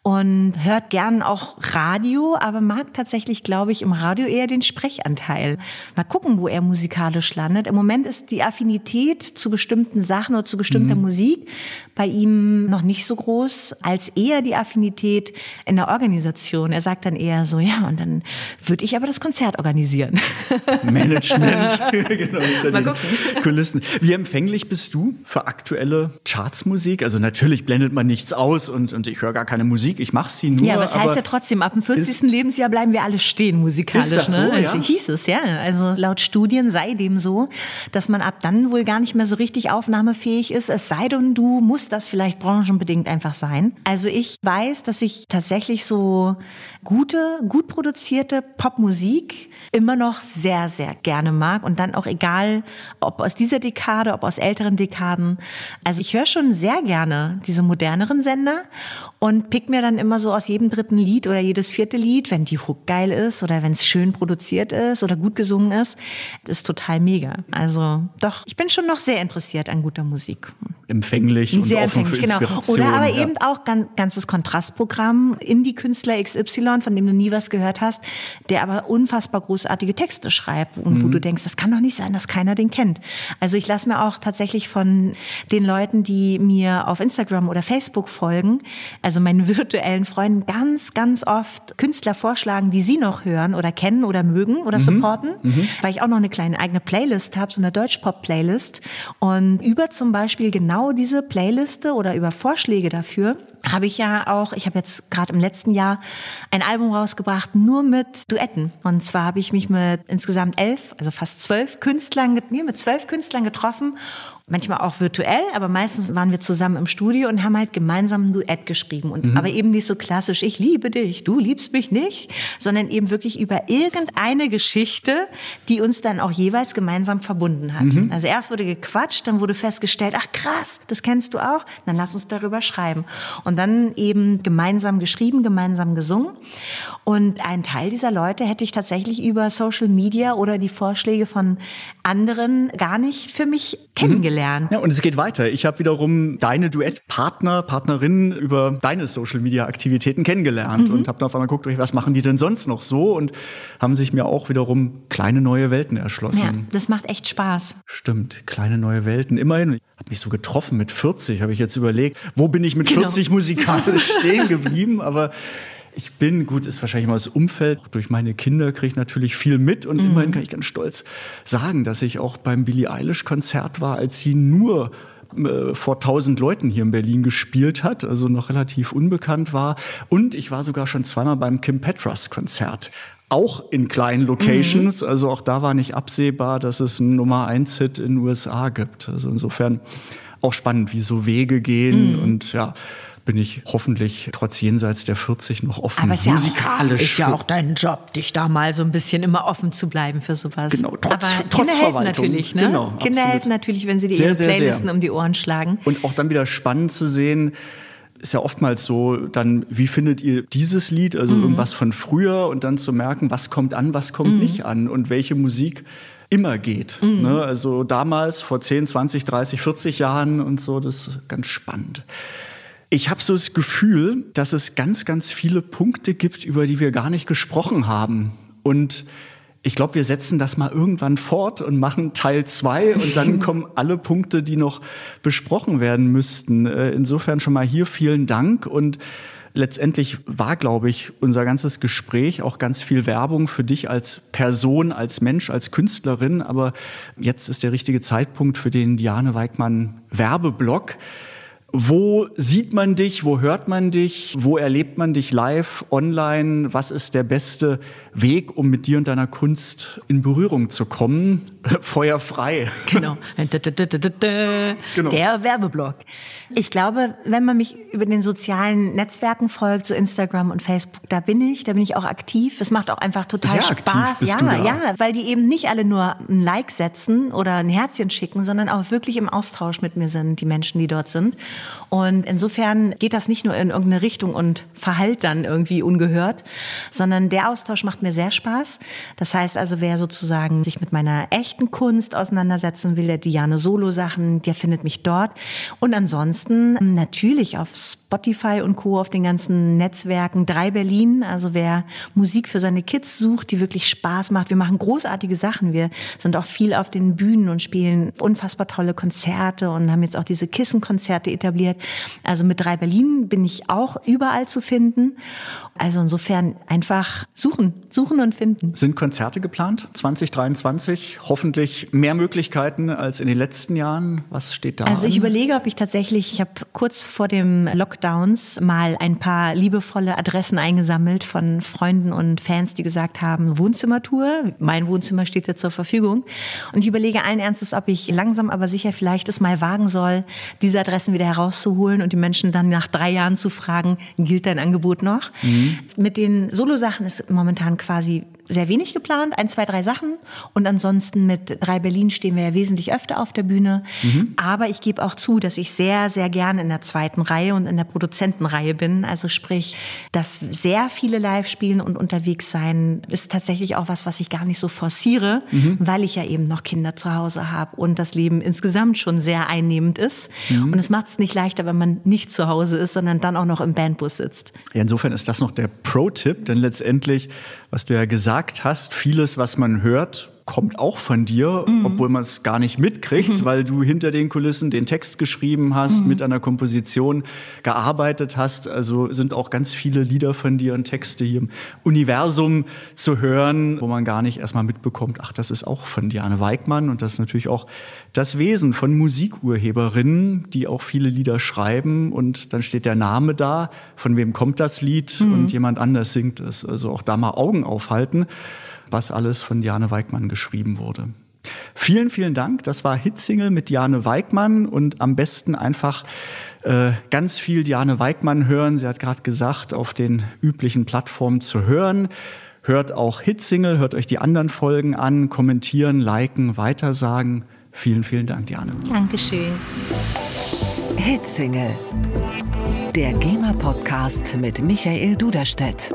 und hört gern auch Radio, aber mag tatsächlich, glaube ich, im Radio eher den Sprechanteil. Mal gucken, wo er musikalisch landet. Im Moment ist die Affinität zu bestimmten Sachen oder zu bestimmter Musik bei ihm noch nicht so groß, als eher die Affinität in der Organisation. Er sagt dann eher so, ja, und dann würde ich aber das Konzert organisieren. Management, genau, hinter Mal gucken. Kulissen. Wie empfänglich bist du für aktuelle Chartsmusik? Also natürlich blendet man nichts aus und, und ich höre gar keine Musik, ich mache sie nur. Ja, aber es heißt ja trotzdem, ab dem 40. Lebensjahr bleiben wir alle stehen musikalisch. Ist das so, ne? ja? Es hieß es, ja. Also laut Studien sei dem so, dass man ab dann wohl gar nicht mehr so richtig aufnahmefähig ist, es sei denn, du musst das vielleicht branchenbedingt einfach sein. Also ich weiß, dass ich tatsächlich so gute, gut produzierte Popmusik immer noch sehr, sehr gerne mag und dann auch egal, ob aus dieser Dekade, ob aus älteren Dekaden. Also ich höre schon sehr gerne diese moderneren Sender und pick mir dann immer so aus jedem dritten Lied oder jedes vierte Lied, wenn die Hook geil ist oder wenn es schön produziert ist oder gut gesungen ist, das ist total mega. Also doch, ich bin schon noch sehr interessiert an guter Musik. empfänglich und Sehr offen empfänglich, für genau. Inspiration. Oder aber ja. eben auch gan ganzes Kontrastprogramm, Indie-Künstler XY, von dem du nie was gehört hast, der aber unfassbar großartige Texte schreibt und Mhm. wo du denkst, das kann doch nicht sein, dass keiner den kennt. Also ich lasse mir auch tatsächlich von den Leuten, die mir auf Instagram oder Facebook folgen, also meinen virtuellen Freunden, ganz, ganz oft Künstler vorschlagen, die sie noch hören oder kennen oder mögen oder Mhm. supporten, weil ich auch noch eine kleine eigene Playlist habe, so eine Deutschpop-Playlist. Und über zum Beispiel genau diese Playliste oder über Vorschläge dafür habe ich ja auch, ich habe jetzt gerade im letzten Jahr ein Album rausgebracht, nur mit Duetten. Und zwar habe ich mich mit insgesamt elf, also fast zwölf Künstlern, nee, mit zwölf Künstlern getroffen. Manchmal auch virtuell, aber meistens waren wir zusammen im Studio und haben halt gemeinsam ein Duett geschrieben. Und aber eben nicht so klassisch, ich liebe dich, du liebst mich nicht, sondern eben wirklich über irgendeine Geschichte, die uns dann auch jeweils gemeinsam verbunden hat. Also erst wurde gequatscht, dann wurde festgestellt, ach krass, das kennst du auch, dann lass uns darüber schreiben. Und dann eben gemeinsam geschrieben, gemeinsam gesungen. Und ein Teil dieser Leute hätte ich tatsächlich über Social Media oder die Vorschläge von anderen gar nicht für mich kennengelernt. Ja, und es geht weiter. Ich habe wiederum deine Duettpartner, Partnerinnen über deine Social-Media-Aktivitäten kennengelernt Mhm. und habe dann auf einmal geguckt, was machen die denn sonst noch so? Und haben sich mir auch wiederum kleine neue Welten erschlossen. Ja, das macht echt Spaß. Stimmt, kleine neue Welten. Immerhin, ich habe mich so getroffen mit 40, habe ich jetzt überlegt, wo bin ich mit Genau. 40 musikalisch stehen geblieben, aber ich bin, gut, ist wahrscheinlich mal das Umfeld, durch meine Kinder kriege ich natürlich viel mit und immerhin kann ich ganz stolz sagen, dass ich auch beim Billie Eilish Konzert war, als sie nur äh, vor tausend Leuten hier in Berlin gespielt hat, also noch relativ unbekannt war. Und ich war sogar schon zweimal beim Kim Petras Konzert. Auch in kleinen Locations, also auch da war nicht absehbar, dass es einen Nummer 1 Hit in den USA gibt. Also insofern auch spannend, wie so Wege gehen und ja, bin ich hoffentlich trotz jenseits der 40 noch offen Aber ist ja, musikalisch. auch, ist ja auch dein Job, dich da mal so ein bisschen immer offen zu bleiben für sowas. Genau, trotz- Aber trotz Kinder helfen natürlich, ne? Genau, Kinder absolut. helfen natürlich, wenn sie die Sehr, sehr, sehr. Playlisten um die Ohren schlagen. Und auch dann wieder spannend zu sehen, ist ja oftmals so, dann, wie findet ihr dieses Lied, also irgendwas von früher und dann zu merken, was kommt an, was kommt nicht an und welche Musik immer geht. Ne? Also damals, vor 10, 20, 30, 40 Jahren und so, das ist ganz spannend. Ich habe so das Gefühl, dass es ganz, ganz viele Punkte gibt, über die wir gar nicht gesprochen haben. Und Ich glaube, wir setzen das mal irgendwann fort und machen Teil zwei und dann kommen alle Punkte, die noch besprochen werden müssten. Äh, insofern schon mal hier vielen Dank und letztendlich war, glaube ich, unser ganzes Gespräch auch ganz viel Werbung für dich als Person, als Mensch, als Künstlerin. Aber jetzt ist der richtige Zeitpunkt für den Diane Weigmann Werbeblock. Wo sieht man dich? Wo hört man dich? Wo erlebt man dich live, online? Was ist der beste Weg, um mit dir und deiner Kunst in Berührung zu kommen? Feuer frei. Genau. Genau. Der Werbeblock. Ich glaube, wenn man mich über den sozialen Netzwerken folgt, so Instagram und Facebook, da bin ich, da bin ich auch aktiv. Es macht auch einfach total Sehr aktiv Spaß. bist ja, du da. ja, weil die eben nicht alle nur ein Like setzen oder ein Herzchen schicken, sondern auch wirklich im Austausch mit mir sind, die Menschen, die dort sind. Und insofern geht das nicht nur in irgendeine Richtung und verhallt dann irgendwie ungehört, sondern der Austausch macht mir sehr Spaß. Das heißt also, wer sozusagen sich mit meiner echten Kunst auseinandersetzen will, der Diane Solo-Sachen, der findet mich dort. Und ansonsten natürlich auf Spotify und Co. auf den ganzen Netzwerken. Drei Berlin, also wer Musik für seine Kids sucht, die wirklich Spaß macht. Wir machen großartige Sachen. Wir sind auch viel auf den Bühnen und spielen unfassbar tolle Konzerte und haben jetzt auch diese Kissenkonzerte etabliert. Also mit Drei Berlin bin ich auch überall zu finden. Also insofern einfach suchen, suchen und finden. Sind Konzerte geplant 2023? Hoffentlich mehr Möglichkeiten als in den letzten Jahren. Was steht da? Also ich überlege, ob ich tatsächlich, ich habe kurz vor dem Lockdowns mal ein paar liebevolle Adressen eingesammelt von Freunden und Fans, die gesagt haben, Wohnzimmertour, mein Wohnzimmer steht dir zur Verfügung. Und ich überlege allen Ernstes, ob ich langsam aber sicher vielleicht es mal wagen soll, diese Adressen wieder herauszuholen und die Menschen dann nach drei Jahren zu fragen, gilt dein Angebot noch? Mit den Solo-Sachen ist momentan quasi sehr wenig geplant, ein, zwei, drei Sachen. Und ansonsten mit drei Berlin stehen wir ja wesentlich öfter auf der Bühne. Aber ich gebe auch zu, dass ich sehr, sehr gerne in der zweiten Reihe und in der Produzentenreihe bin. Also sprich, dass sehr viele live spielen und unterwegs sein, ist tatsächlich auch was, was ich gar nicht so forciere, weil ich ja eben noch Kinder zu Hause habe und das Leben insgesamt schon sehr einnehmend ist. Und es macht es nicht leichter, wenn man nicht zu Hause ist, sondern dann auch noch im Bandbus sitzt. Ja, insofern ist das noch der Pro-Tipp, denn letztendlich, was du ja gesagt hast, vieles, was man hört, kommt auch von dir, obwohl man es gar nicht mitkriegt, weil du hinter den Kulissen den Text geschrieben hast, mit einer Komposition gearbeitet hast. Also sind auch ganz viele Lieder von dir und Texte hier im Universum zu hören, wo man gar nicht erstmal mitbekommt, ach, das ist auch von Diane Weigmann. Und das ist natürlich auch das Wesen von Musikurheberinnen, die auch viele Lieder schreiben. Und dann steht der Name da, von wem kommt das Lied? Und jemand anders singt es. Also auch da mal Augen aufhalten was alles von Diane Weigmann geschrieben wurde. Vielen, vielen Dank. Das war Hitsingle mit Diane Weigmann und am besten einfach äh, ganz viel Diane Weigmann hören. Sie hat gerade gesagt, auf den üblichen Plattformen zu hören. Hört auch Hitsingle, hört euch die anderen Folgen an, kommentieren, liken, weitersagen. Vielen, vielen Dank, Diane. Dankeschön. Hitsingle. Der GEMA-Podcast mit Michael Duderstedt.